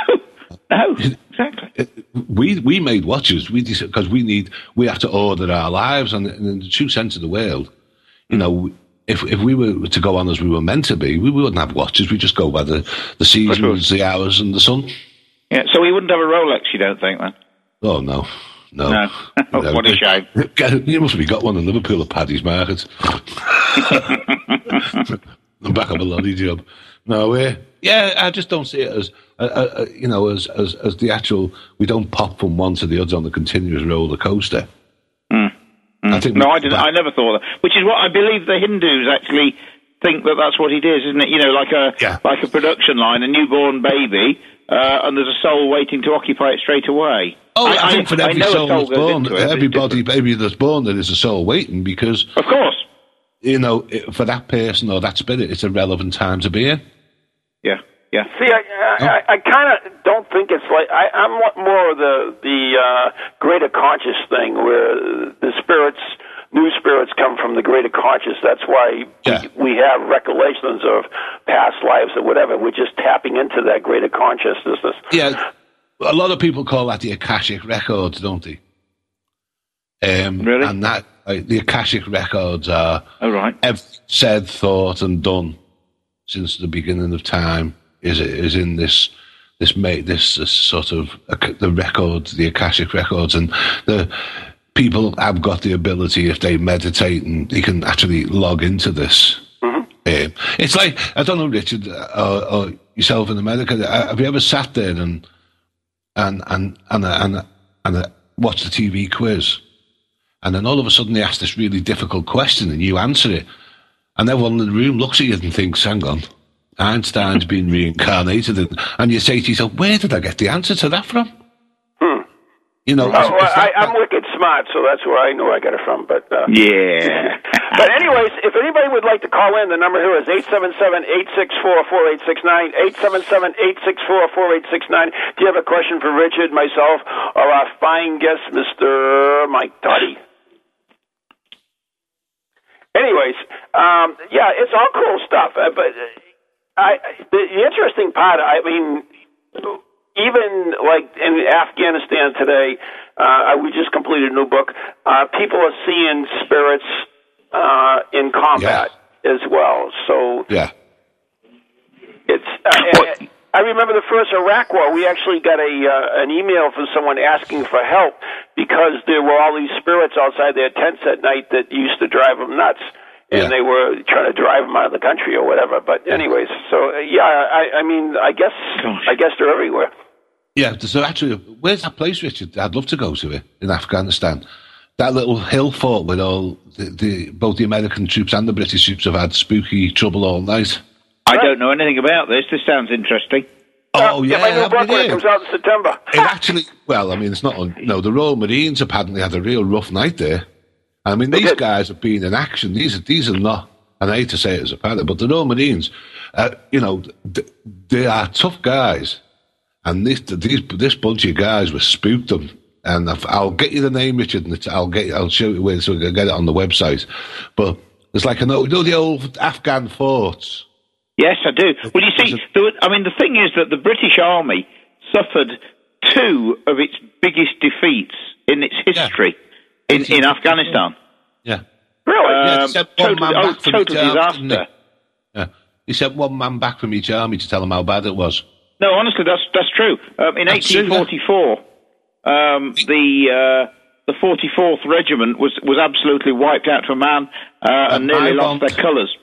uh, exactly. Uh, we we made watches we because we need we have to order our lives and, and in the true sense of the world you know if if we were to go on as we were meant to be we wouldn't have watches we just go by the the seasons the hours and the sun Yeah, so we wouldn't have a Rolex, you don't think, then? oh no no, <laughs> No. What a shame. <laughs> You must have got one in Liverpool at Paddy's Market. the <laughs> back of a lorry job. No, uh, yeah, I just don't see it as, uh, uh, uh, you know, as, as as the actual. We don't pop from one to the other on the continuous roller coaster. I think. No, I didn't. I never thought that. Which is what I believe the Hindus actually think that that's what it is, isn't it? You know, like a Yeah. like a production line, a newborn baby, uh, and there's a soul waiting to occupy it straight away. Oh, I, think for every know a soul that's born, it, everybody, baby that's born, there is a soul waiting because Of course. you know, it, for that person or that spirit, it's a relevant time to be in. Yeah. Yeah. See, I, I, I, I kind of don't think it's like I, I'm more of the the uh, greater conscious thing, where the spirits, new spirits, come from the greater conscious. That's why Yeah. we, we have recollections of past lives or whatever. We're just tapping into that greater consciousness. Yeah, a lot of people call that the Akashic records, don't they? Um, Really? And that like, the Akashic records are All right. every said, thought, and done since the beginning of time is is in this this made this, this sort of ac- the records, the Akashic records, and the people have got the ability if they meditate and they can actually log into this. Um, it's like I don't know, Richard, uh, or, or yourself in America. uh, Have you ever sat there and and and and and, and, and watched the TV quiz, and then all of a sudden they ask this really difficult question and you answer it, and everyone in the room looks at you and thinks, "Hang on, Einstein's been reincarnated," and, and you say to yourself, "Where did I get the answer to that from?" You know, Oh, well, I, I'm wicked smart, so that's where I know I got it from. But uh, Yeah. <laughs> But anyways, if anybody would like to call in, the number here is 877-864-4869, 877-864-4869. Do you have a question for Richard, myself, or our fine guest, Mr. Mike Tottey? Anyways, um, yeah, it's all cool stuff. Uh, but uh, I, the, the interesting part, I mean, even like in Afghanistan today, uh, we just completed a new book. Uh, people are seeing spirits uh, in combat as well. So yeah, it's. Uh, I, I remember the first Iraq War. We actually got a uh, an email from someone asking for help because there were all these spirits outside their tents at night that used to drive them nuts. And Yeah. they were trying to drive them out of the country or whatever. But anyways, so uh, yeah, I, I mean, I guess, Gosh. I guess they're everywhere. Yeah, so actually, where's that place, Richard? I'd love to go to it in Afghanistan. That little hill fort where all the, the both the American troops and the British troops have had spooky trouble all night. I don't know anything about this. This sounds interesting. Oh Get yeah, my new I book when it comes out in September. It actually, well, I mean, it's not. un- No, the Royal Marines apparently had a real rough night there. I mean, these did. guys have been in action. These are these are not. And I hate to say it as a pilot, but the Royal Marines, uh, you know, th- they are tough guys. And this these this bunch of guys were spooked them. And I'll get you the name, Richard, and I'll get I'll show you where so we can get it on the website. But it's like an old, you know the old Afghan forts. Yes, I do. Well, you see, were, I mean, the thing is that the British Army suffered two of its biggest defeats in its history in, in Afghanistan. Yeah, Really? Yeah, Um, except one total oh, total each army, he? Yeah, he sent one man back from each army to tell them how bad it was. No, honestly, that's that's true. Um, in That's 1844, um, the uh, the 44th Regiment was was absolutely wiped out to a man uh, and nearly lost their colours.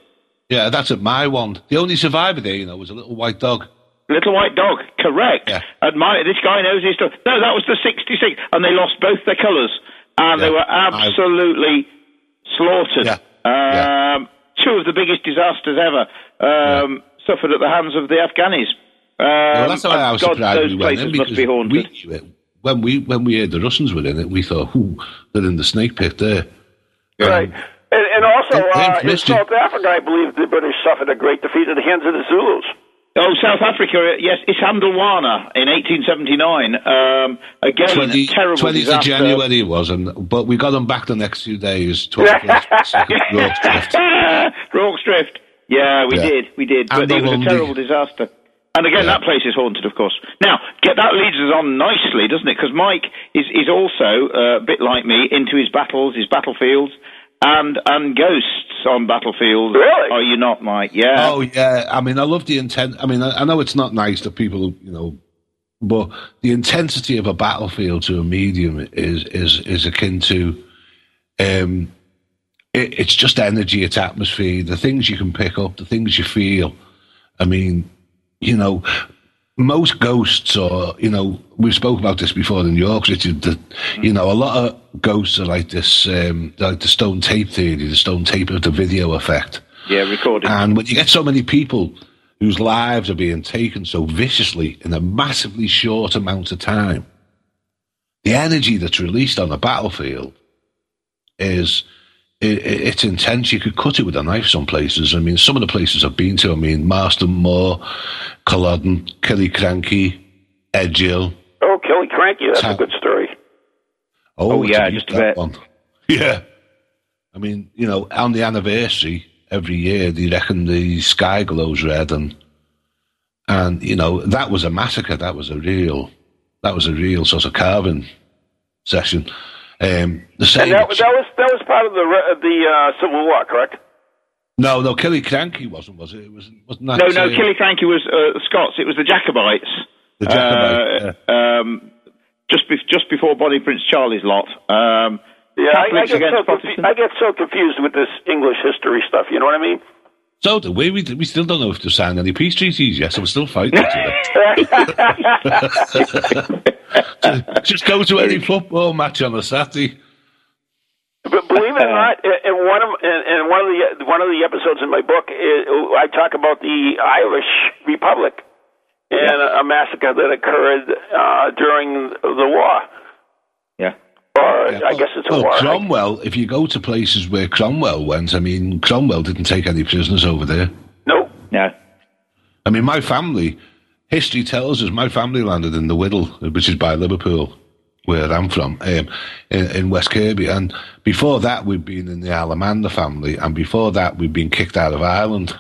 Yeah, that's at my one. The only survivor there, you know, was a little white dog. Little White Dog, correct. Yeah. And my, this guy knows his stuff. No, that was the 66, and they lost both their colours, and they were absolutely slaughtered. Yeah. Um, Two of the biggest disasters ever um, suffered at the hands of the Afghanis. Um, well, that's why I was God, surprised those we went places in must be haunted. we knew it. When we when we heard the Russians were in it, we thought, "Ooh, they're in the snake pit there." Right. Um, And, and also, They- they uh, in. South Africa, I believe the British suffered a great defeat at the hands of the Zulus. Oh, South Africa, yes, Isandlwana in 1879. Um, again, 20, a terrible 20th of. January it was, and but we got them back the next few days. 21st, Drift. Rorke's Drift. Yeah, we Yeah. did, we did, And but it was a Lundy. terrible disaster. And again, Yeah. that place is haunted, of course. Now, get, that leads us on nicely, doesn't it? Because Mike is is also uh, a bit like me into his battles, his battlefields, and and ghosts on battlefields. Really? Are you not, Mike? Yeah. Oh yeah, I mean, I love the intent. I mean, I, I know it's not nice that people, you know, but the intensity of a battlefield to a medium is is is akin to, um, it, it's just energy, it's atmosphere, the things you can pick up, the things you feel. I mean, you know, most ghosts or you know we've spoke about this before in New York, Richard. That you know a lot of ghosts are like this, um, like the stone tape theory, the stone tape of the video effect. yeah, recorded. And when you get so many people whose lives are being taken so viciously in a massively short amount of time, the energy that's released on the battlefield is it, it- it's intense. You could cut it with a knife some places. I mean, some of the places I've been to, I mean, Marston Moor, Culloden, Killiecrankie, Edgehill. Oh, Killiecrankie, that's a good story. Oh, oh it's yeah, just a that bit. One. <laughs> Yeah. I mean, you know, on the anniversary every year, they reckon the sky glows red, and and you know that was a massacre. That was a real, that was a real sort of carving session. Um, the same. And that, was- that was that was part of the re- the uh, Civil War, correct? no, no, Killiecrankie wasn't, was it? It was wasn't that? no, no, uh, Killiecrankie was uh, Scots. It was the Jacobites. The Jacobite, Uh, um, just be- just before Bonnie Prince Charlie's lot. Um, Yeah, I, I, get so confu- I get so confused with this English history stuff. You know what I mean? So do we. We, we still don't know if they've signed any peace treaties yet, so we're still fighting each other. <laughs> Just go to any football match on a Saturday. But believe it or not, in- in one of in, in one of the one of the episodes in my book, uh, I talk about the Irish Republic and a massacre that occurred uh, during the war. Yeah. I guess it's a well, war. Cromwell, if you go to places where Cromwell went, I mean, Cromwell didn't take any prisoners over there. no. No. I mean, my family, history tells us my family landed in the Wirral, which is by Liverpool, where I'm from, um, in, in West Kirby. And before that, we'd been in the Alamander family. And before that, we'd been kicked out of Ireland.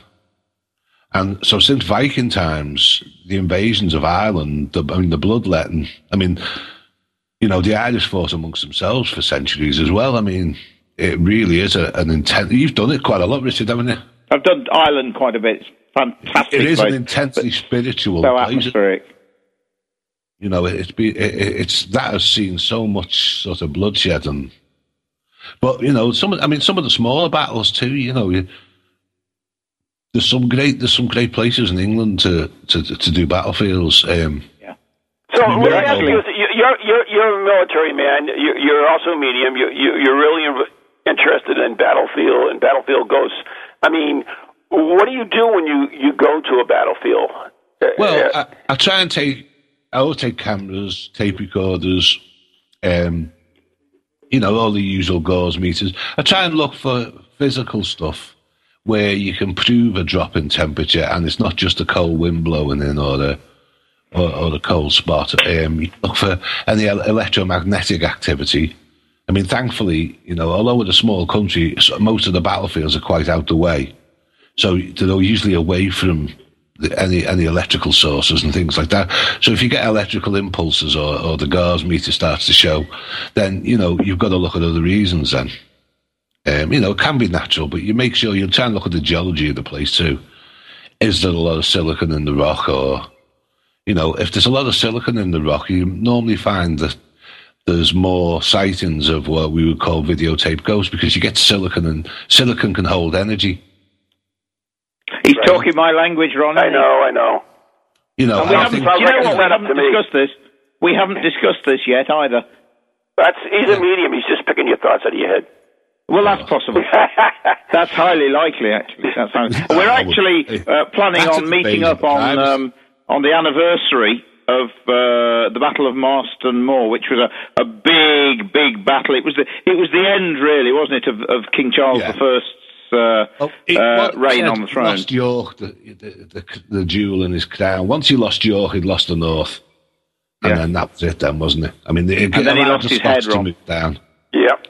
And so since Viking times, the invasions of Ireland, the, I mean, the bloodletting, I mean, you know, the Irish fought amongst themselves for centuries as well. I mean, it really is a, an intense. You've done it quite a lot, Richard, haven't you? I've done Ireland quite a bit. It's fantastic. It is place. an intensely spiritual so place. atmospheric. You know, it's be it, it's that has seen so much sort of bloodshed and. But you know, some. I mean, some of the smaller battles too. You know, you, there's some great there's some great places in England to to, to do battlefields. Um, So I mean, let me ask. You- You're you're you're a military man. You're, you're also a medium. You, you you're really interested in battlefield and battlefield ghosts. I mean, what do you do when you you go to a battlefield? Well, uh, I, I try and take. I will take cameras, tape recorders, um, you know, all the usual gauss meters. I try and look for physical stuff where you can prove a drop in temperature, and it's not just a cold wind blowing in or or, or cold spot. Um, for any electromagnetic activity. I mean, thankfully, you know, although we're a small country, most of the battlefields are quite out the way. So they're usually away from the, any any electrical sources and things like that. So if you get electrical impulses or, or the gauss meter starts to show, then you know you've got to look at other reasons. Then, um, you know, it can be natural, but you make sure you try and look at the geology of the place too. Is there a lot of silicon in the rock, or you know, if there's a lot of silicon in the rock, you normally find that there's more sightings of what we would call videotape ghosts because you get silicon and silicon can hold energy. He's talking my language, Ron. I know, I know. You know, And we haven't, think- do you know what? We haven't to me. discussed this. We haven't discussed this yet either. That's he's a medium. He's just picking your thoughts out of your head. Well, that's possible. <laughs> That's highly likely, actually. That sounds. <laughs> We're actually uh, planning that's on meeting up on um, on the anniversary of uh, the Battle of Marston Moor, which was a, a big, big battle. It was the it was the end, really, wasn't it, of, of King Charles Yeah. the First's uh, Oh, it- uh, reign on the throne. Lost York, the, the, the, the jewel in his crown. Once he lost York, he'd lost the North. And Yeah. then that was it, then, wasn't it? I mean, it, And then he lost his Scots head, to move down. Yep.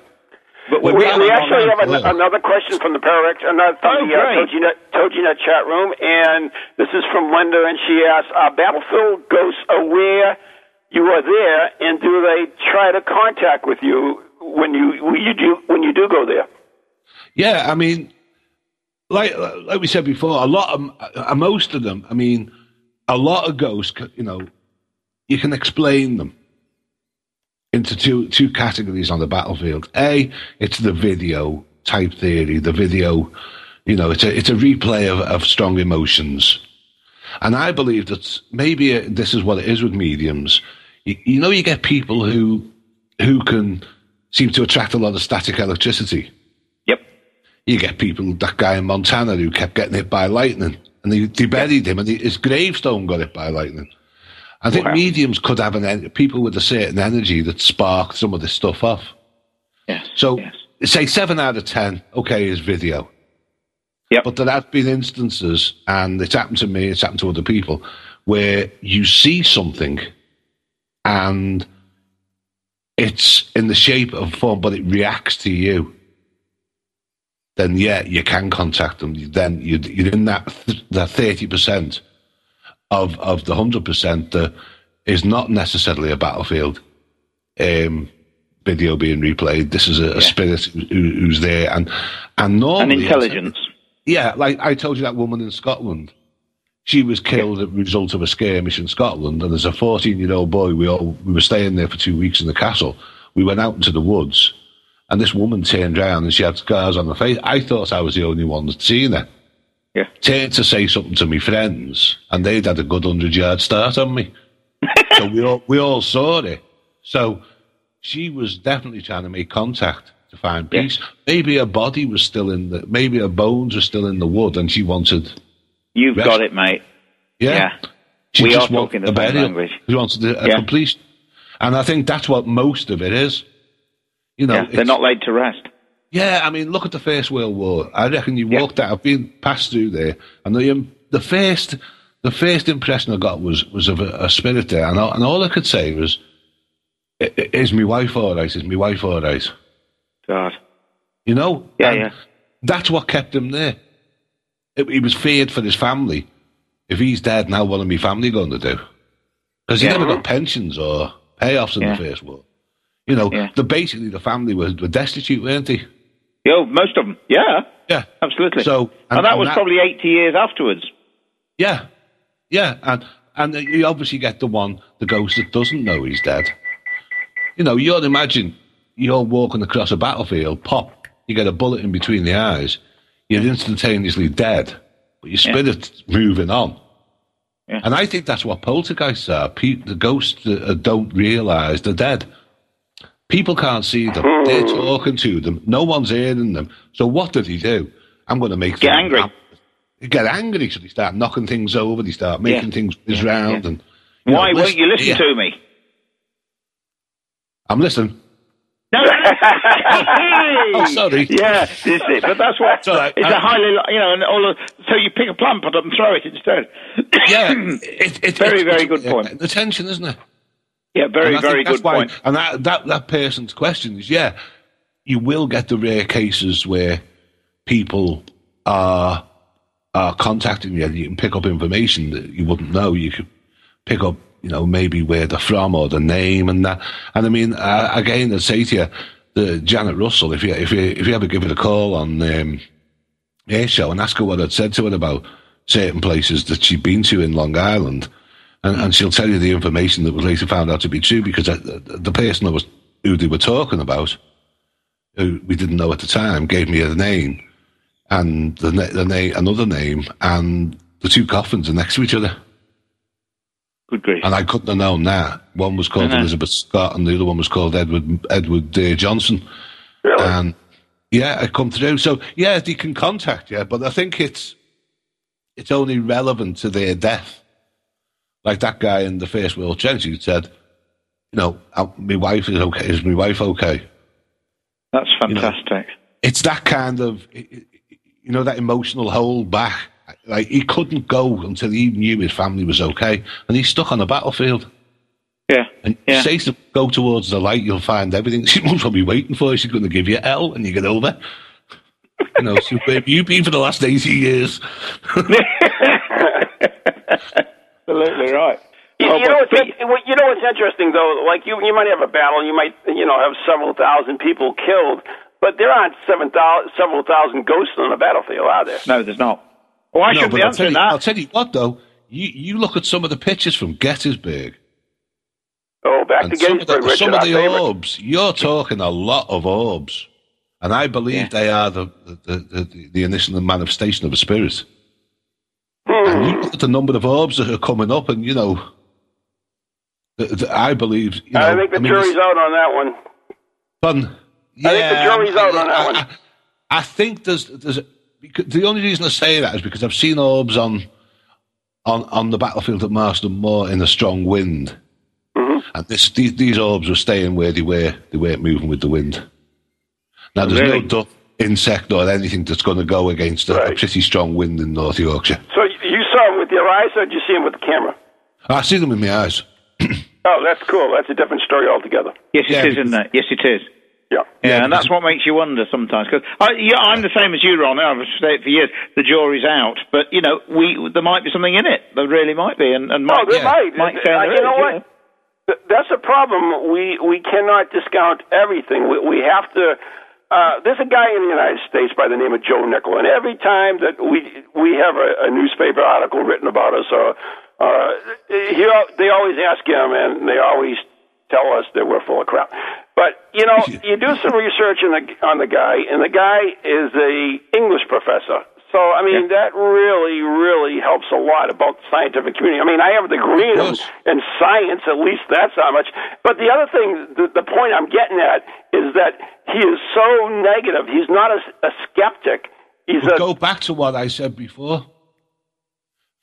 But We, we're we, actually have an, another question from the Parax, another from Oh, the uh. TogiNet, TogiNet chat room, and this is from Linda, and she asks, "Are battlefield ghosts aware you are there, and do they try to contact with you when you when you do when you do go there?" Yeah, I mean, like like we said before, a lot of uh, most of them. I mean, a lot of ghosts. You know, you can explain them into two two categories on the battlefield. A, it's the video type theory. The video, you know, it's a it's a replay of, of strong emotions. And I believe that maybe uh, this is what it is with mediums. You, you know, you get people who who can seem to attract a lot of static electricity Yep. you get people, that guy in Montana who kept getting hit by lightning, and they, they buried him, and his gravestone got hit by lightning. I think Wow. mediums could have an en- people with a certain energy that spark some of this stuff off. Yes. So, yes. say seven out of ten, okay, is video. Yep. But there have been instances, and it's happened to me, it's happened to other people, where you see something and it's in the shape of form, but it reacts to you. Then yeah, you can contact them. Then you- you're in that th- that thirty percent of of the hundred percent that is not necessarily a battlefield um, video being replayed. This is a, a spirit who, who's there, and and And normally intelligence. yeah, like I told you that woman in Scotland. She was killed as a result of a skirmish in Scotland, and as a fourteen-year-old boy, we all we were staying there for two weeks in the castle. We went out into the woods, and this woman turned round and she had scars on her face. I thought I was the only one that seen her. Yeah. Turned to say something to my friends, and they'd had a good hundred-yard start on me. <laughs> so we all we all saw it. So she was definitely trying to make contact to find Yeah. peace. Maybe her body was still in the, maybe her bones were still in the wood, and she wanted, You've Rest- got it, mate. yeah, Yeah. she We are talking the same language. She wanted a, a Yeah. complete, and I think that's what most of it is. You know, yeah. They're not laid to rest. Yeah, I mean, look at the First World War. I reckon you Yeah. walked out. I've been passed through there, and the um, the first the first impression I got was was of a, a spirit there, and all, and all I could say was, "I- I- "Is my wife all right? Is my wife all right?" God. You know? Yeah, And yeah. That's what kept him there. It, he was feared for his family. If he's dead, now what are my family going to do? Because he Yeah. never got pensions or payoffs in the First World. You know, the basically the family were destitute, weren't they? Yo, most of them. Yeah. Yeah. Absolutely. So, and, and- that and was that- probably 80 years afterwards. Yeah, yeah, and and you obviously get the one the ghost that doesn't know he's dead. You know, you'd imagine you're walking across a battlefield, pop, you get a bullet in between the eyes, you're instantaneously dead, but your spirit's moving on. Yeah. And I think that's what poltergeists are. Pe- the ghosts that uh, don't realise they're dead. People can't see them. Hmm. They're talking to them. No one's hearing them. So what did he do? I'm going to make Get angry. They get angry, so they start knocking things over. They start making Yeah. things whiz round. And Why know, won't you listen yeah, to me? I'm listening. <laughs> No, Oh, sorry. Yeah, this is it. But that's what It's right. it's I- a uh, highly, you know, and all of, so you pick a plum, it and throw it instead. Yeah, <coughs> it, it, Very, very good yeah, point. The tension, isn't it? Yeah, very, And I think very good why- point. And that, that, that person's question is, yeah, you will get the rare cases where people are are contacting you and you can pick up information that you wouldn't know. You could pick up, you know, maybe where they're from or the name and that. And I mean, uh, again, I'd say to you, the Janet Russell, if you if you if you ever give her a call on um, air show and ask her what I'd said to her about certain places that she'd been to in Long Island, and, and she'll tell you the information that was later found out to be true because the, the person that was who they were talking about, who we didn't know at the time, gave me a name and the, the name another name, and the two coffins are next to each other, Good grief. and I couldn't have known that. One was called Uh-huh. Elizabeth Scott, and the other one was called Edward Edward uh, Johnson. Really? And yeah, it come through. So yeah, they can contact you, but I think it's it's only relevant to their death. Like that guy in the First World Trade who said, you know, my wife is okay. Is my wife okay? That's fantastic. It's that kind of, you know, that emotional hold back. Like he couldn't go until he knew his family was okay, and he's stuck on the battlefield. Yeah. And Yeah. say to go towards the light, you'll find everything. <laughs> She won't probably waiting for you. She's going to give you hell and you get over. you know, so where have been for the last 80 years? <laughs> <laughs> Absolutely right. You, Oh, you know what's well, you know what's interesting though. Like you, you might have a battle. You might you know have several thousand people killed, but there aren't seven thou- several thousand ghosts on the battlefield, are there? No, there's not. Well, I no, shouldn't but be I'll tell, answering you, I'll tell you what, though. You, you look at some of the pictures from Gettysburg Oh, back to and some of Gettysburg, the, Richard, some of the orbs. You're talking a lot of orbs. And I believe Yeah. they are the, the, the, the, the initial manifestation of a spirit. And you look at the number of orbs that are coming up, and you know, I believe. You know, I think the mean, jury's out on that one. fun. I think the jury's out on that I, one. I, I think there's there's because the only reason I say that is because I've seen orbs on on on the battlefield at Marston Moor in a strong wind, Mm-hmm. and this these, these orbs were staying where they were. They weren't moving with the wind. Now there's Really? no duck, insect or anything that's going to go against a, a pretty strong wind in North Yorkshire. So you you saw with your eyes, or did you see him with the camera? I see them with my eyes. <clears throat> Oh, that's cool. That's a different story altogether. Yes, it Yeah, is, isn't it? Yes, it is. Yeah. Yeah, Yeah, and that's what makes you wonder sometimes. Because yeah, I'm the same as you, Ron. I've said it for years. The jury's out, but you know, we there might be something in it. There really might be, and, and Oh, Mike, there might. Mike Uh, saying there you is, know what? know. That's a problem. We we cannot discount everything. We, we have to. Uh, there's a guy in the United States by the name of Joe Nickell, and every time that we we have a, a newspaper article written about us, or uh, he, they always ask him, and they always tell us that we're full of crap. But you know, <laughs> you do some research on the on the guy, and the guy is a English professor. So I mean, that really, really helps a lot about the scientific community. I mean, I have a degree in, in science, at least that's how much. But the other thing, the, the point I'm getting at is that he is so negative. He's not a, a skeptic. He's But a go back to what I said before.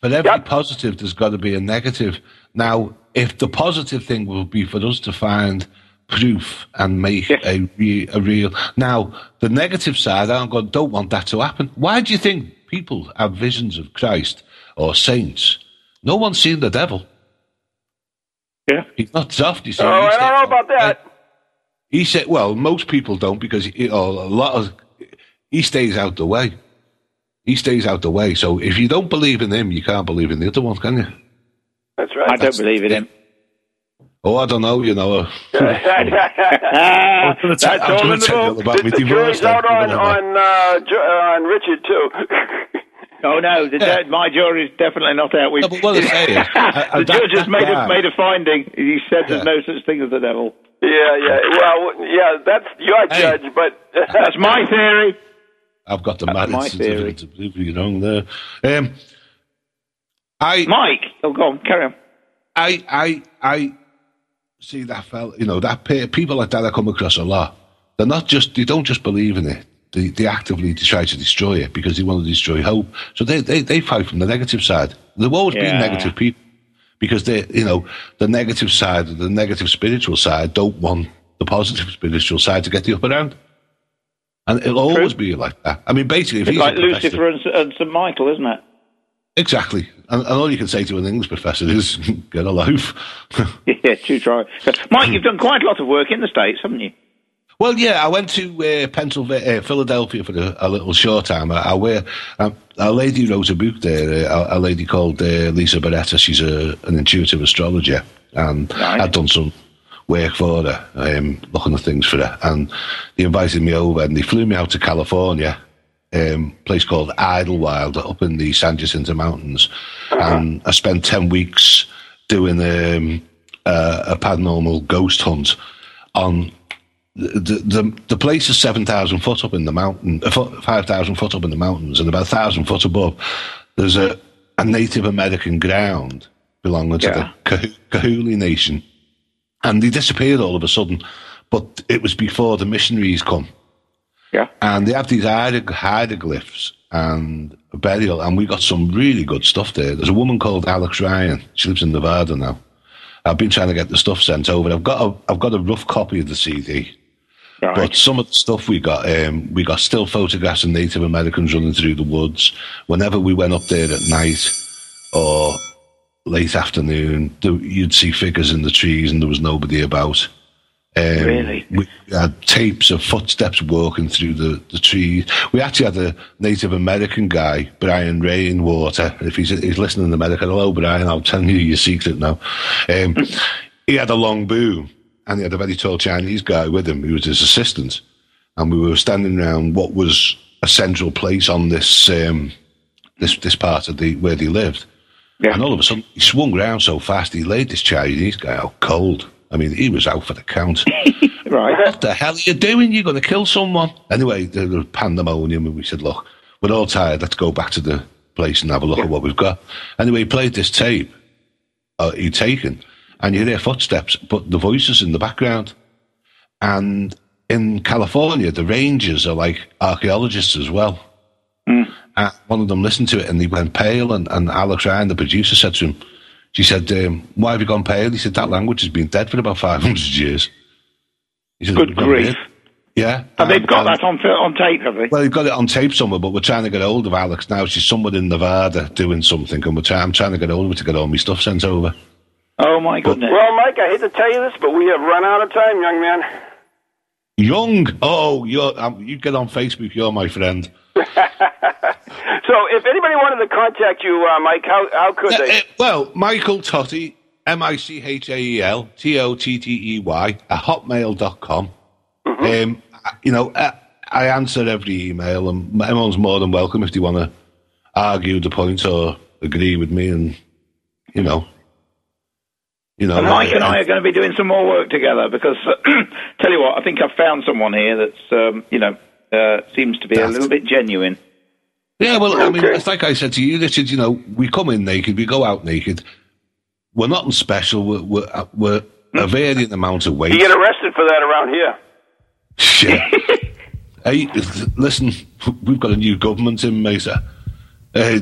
For every Yep. positive, there's got to be a negative. Now, if the positive thing will be for us to find proof and make Yes. a, re- a real. Now, the negative side, I'm going, don't want that to happen. Why do you think people have visions of Christ or saints? No one's seen the devil. Yeah. He's not soft, you see. Oh, He I don't know said- about that. He said, well, most people don't because you know, a lot of he stays out the way. He stays out the way. So if you don't believe in him, you can't believe in the other one, can you? That's right. I right. don't believe in him. Oh, I don't know. You know, <laughs> <laughs> I'm gonna that's I'm all in the book. about the, the jury's out on on uh, Ju- uh, on Richard too. <laughs> Oh no, the, Yeah. my jury's definitely not out. We, No, but what I'm saying is, uh, uh, the that- judge has that made a made a finding. He said there's no such thing as the devil. Yeah, yeah. Well, yeah, that's your Hey. judge, but That's my theory. I've got the That's marriage my theory. certificate to prove you wrong there. Um, I, Mike, oh, go on, carry on. I, I, I see that fella. You know that people like that I come across a lot. They're not just they don't just believe in it. They, they actively try to destroy it because they want to destroy hope. So they, they, they fight from the negative side. There've always Yeah. been negative people because they, you know, the negative side, the negative spiritual side, don't want the positive spiritual side to get the upper hand. And it'll always be like that. I mean, basically, if It's he's like Lucifer and, and St Michael, isn't it? Exactly. And, and all you can say to an English professor is, <laughs> get a loaf. <laughs> <laughs> Yeah, true try. Mike, you've done quite a lot of work in the States, haven't you? well, yeah, I went to uh, Pennsylvania, uh, Philadelphia for a, a little short time. I, I wear, um, a lady wrote a book there, uh, a, a lady called uh, Lisa Beretta. She's a, an intuitive astrologer. And Right. I'd done some work for her, um, looking at things for her. And they invited me over and they flew me out to California. Um, place called Idyllwild up in the San Jacinto Mountains, and I spent ten weeks doing um, uh, a paranormal ghost hunt on the the, the place is seven thousand foot up in the mountain, uh, five thousand foot up in the mountains, and about a thousand foot above, there's a, a Native American ground belonging to Yeah. the Cahuilla Nation, and they disappeared all of a sudden. But it was before the missionaries come, Yeah. and they have these hierog- hieroglyphs and burial, and we got some really good stuff there. There's a woman called Alex Ryan. She lives in Nevada now. I've been trying to get the stuff sent over. I've got a, I've got a rough copy of the CD. Right. But some of the stuff we got, um, we got still photographs of Native Americans running through the woods. Whenever we went up there at night or late afternoon, you'd see figures in the trees and there was nobody about. Um, Really? We had tapes of footsteps walking through the, the trees. We actually had a Native American guy, Brian Rainwater. If he's, he's listening in America, hello, Brian, I'll tell you your secret now. Um, <laughs> he had a long boom and he had a very tall Chinese guy with him who was his assistant. And we were standing around what was a central place on this um, this this part of the where they lived. Yeah. And all of a sudden, he swung round so fast, he laid this Chinese guy out cold. I mean, he was out for the count. <laughs> right. what the hell are you doing? You're going to kill someone. Anyway, there was pandemonium, and we said, look, we're all tired. Let's go back to the place and have a look at what we've got. Anyway, he played this tape uh, he'd taken, and you hear footsteps, but the voices in the background. And in California, the rangers are like archaeologists as well. And one of them listened to it and he went pale. And, and Alex Ryan, the producer, said to him, She said, um, Why have you gone pale? He said, That language has been dead for about 500 years. He said, Good grief. heard-" Yeah. And they've got and- that on, on tape, have they? Well, they've got it on tape somewhere, but we're trying to get hold of Alex now. She's somewhere in Nevada doing something, and we're try- I'm trying to get hold of her to get all my stuff sent over. Oh, my goodness. Well, Mike, I hate to tell you this, but we have run out of time, young man. Young, oh, you're, um, you get on Facebook, you're my friend. <laughs> So, if anybody wanted to contact you, uh, Mike, how how could Uh, they? uh, well, Michael Tottey, M I C H A E L T O T T E Y, at hotmail.com. Um, you know, uh, I answer every email, and everyone's more than welcome if they want to argue the point or agree with me, and, you know. You know, And Mike and I are going to be doing some more work together because, uh, <clears throat> tell you what, I think I've found someone here that's, um, you know, uh, seems to be a little bit genuine. Yeah, well, I mean, it's like I said to you, Richard. You know, we come in naked, we go out naked. We're nothing special. We're we're, uh, we're a varying amount of weight. You get arrested for that around here. Shit. <laughs> hey, listen, we've got a new government in, Mesa. Uh,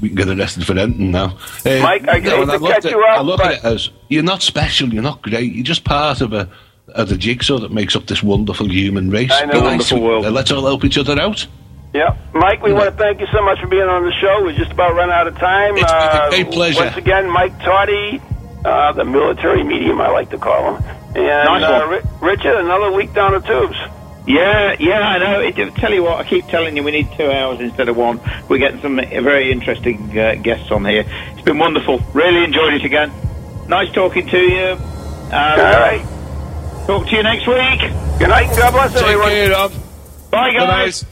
we can get arrested for anything now. Uh, Mike, I and to look at- you off, I look at it as you're not special, you're not great, you're just part of a of the jigsaw that makes up this wonderful human race. I know. Be nice Wonderful world. uh, Let's all help each other out. Yeah, Mike, we want to thank you so much for being on the show. We're just about run out of time. It's been a Uh, great pleasure. Once again, Mike Tottey, uh, the military medium, I like to call him, and Nice uh, one. Richard, another week down the tubes. Yeah, yeah, I know. It, tell you what, I keep telling you we need two hours instead of one. We're getting some very interesting uh, guests on here. It's been wonderful. Really enjoyed it again. Nice talking to you. Um, All right. Talk to you next week. Good night and God bless Take everyone. care, Rob. Bye, Good guys. night.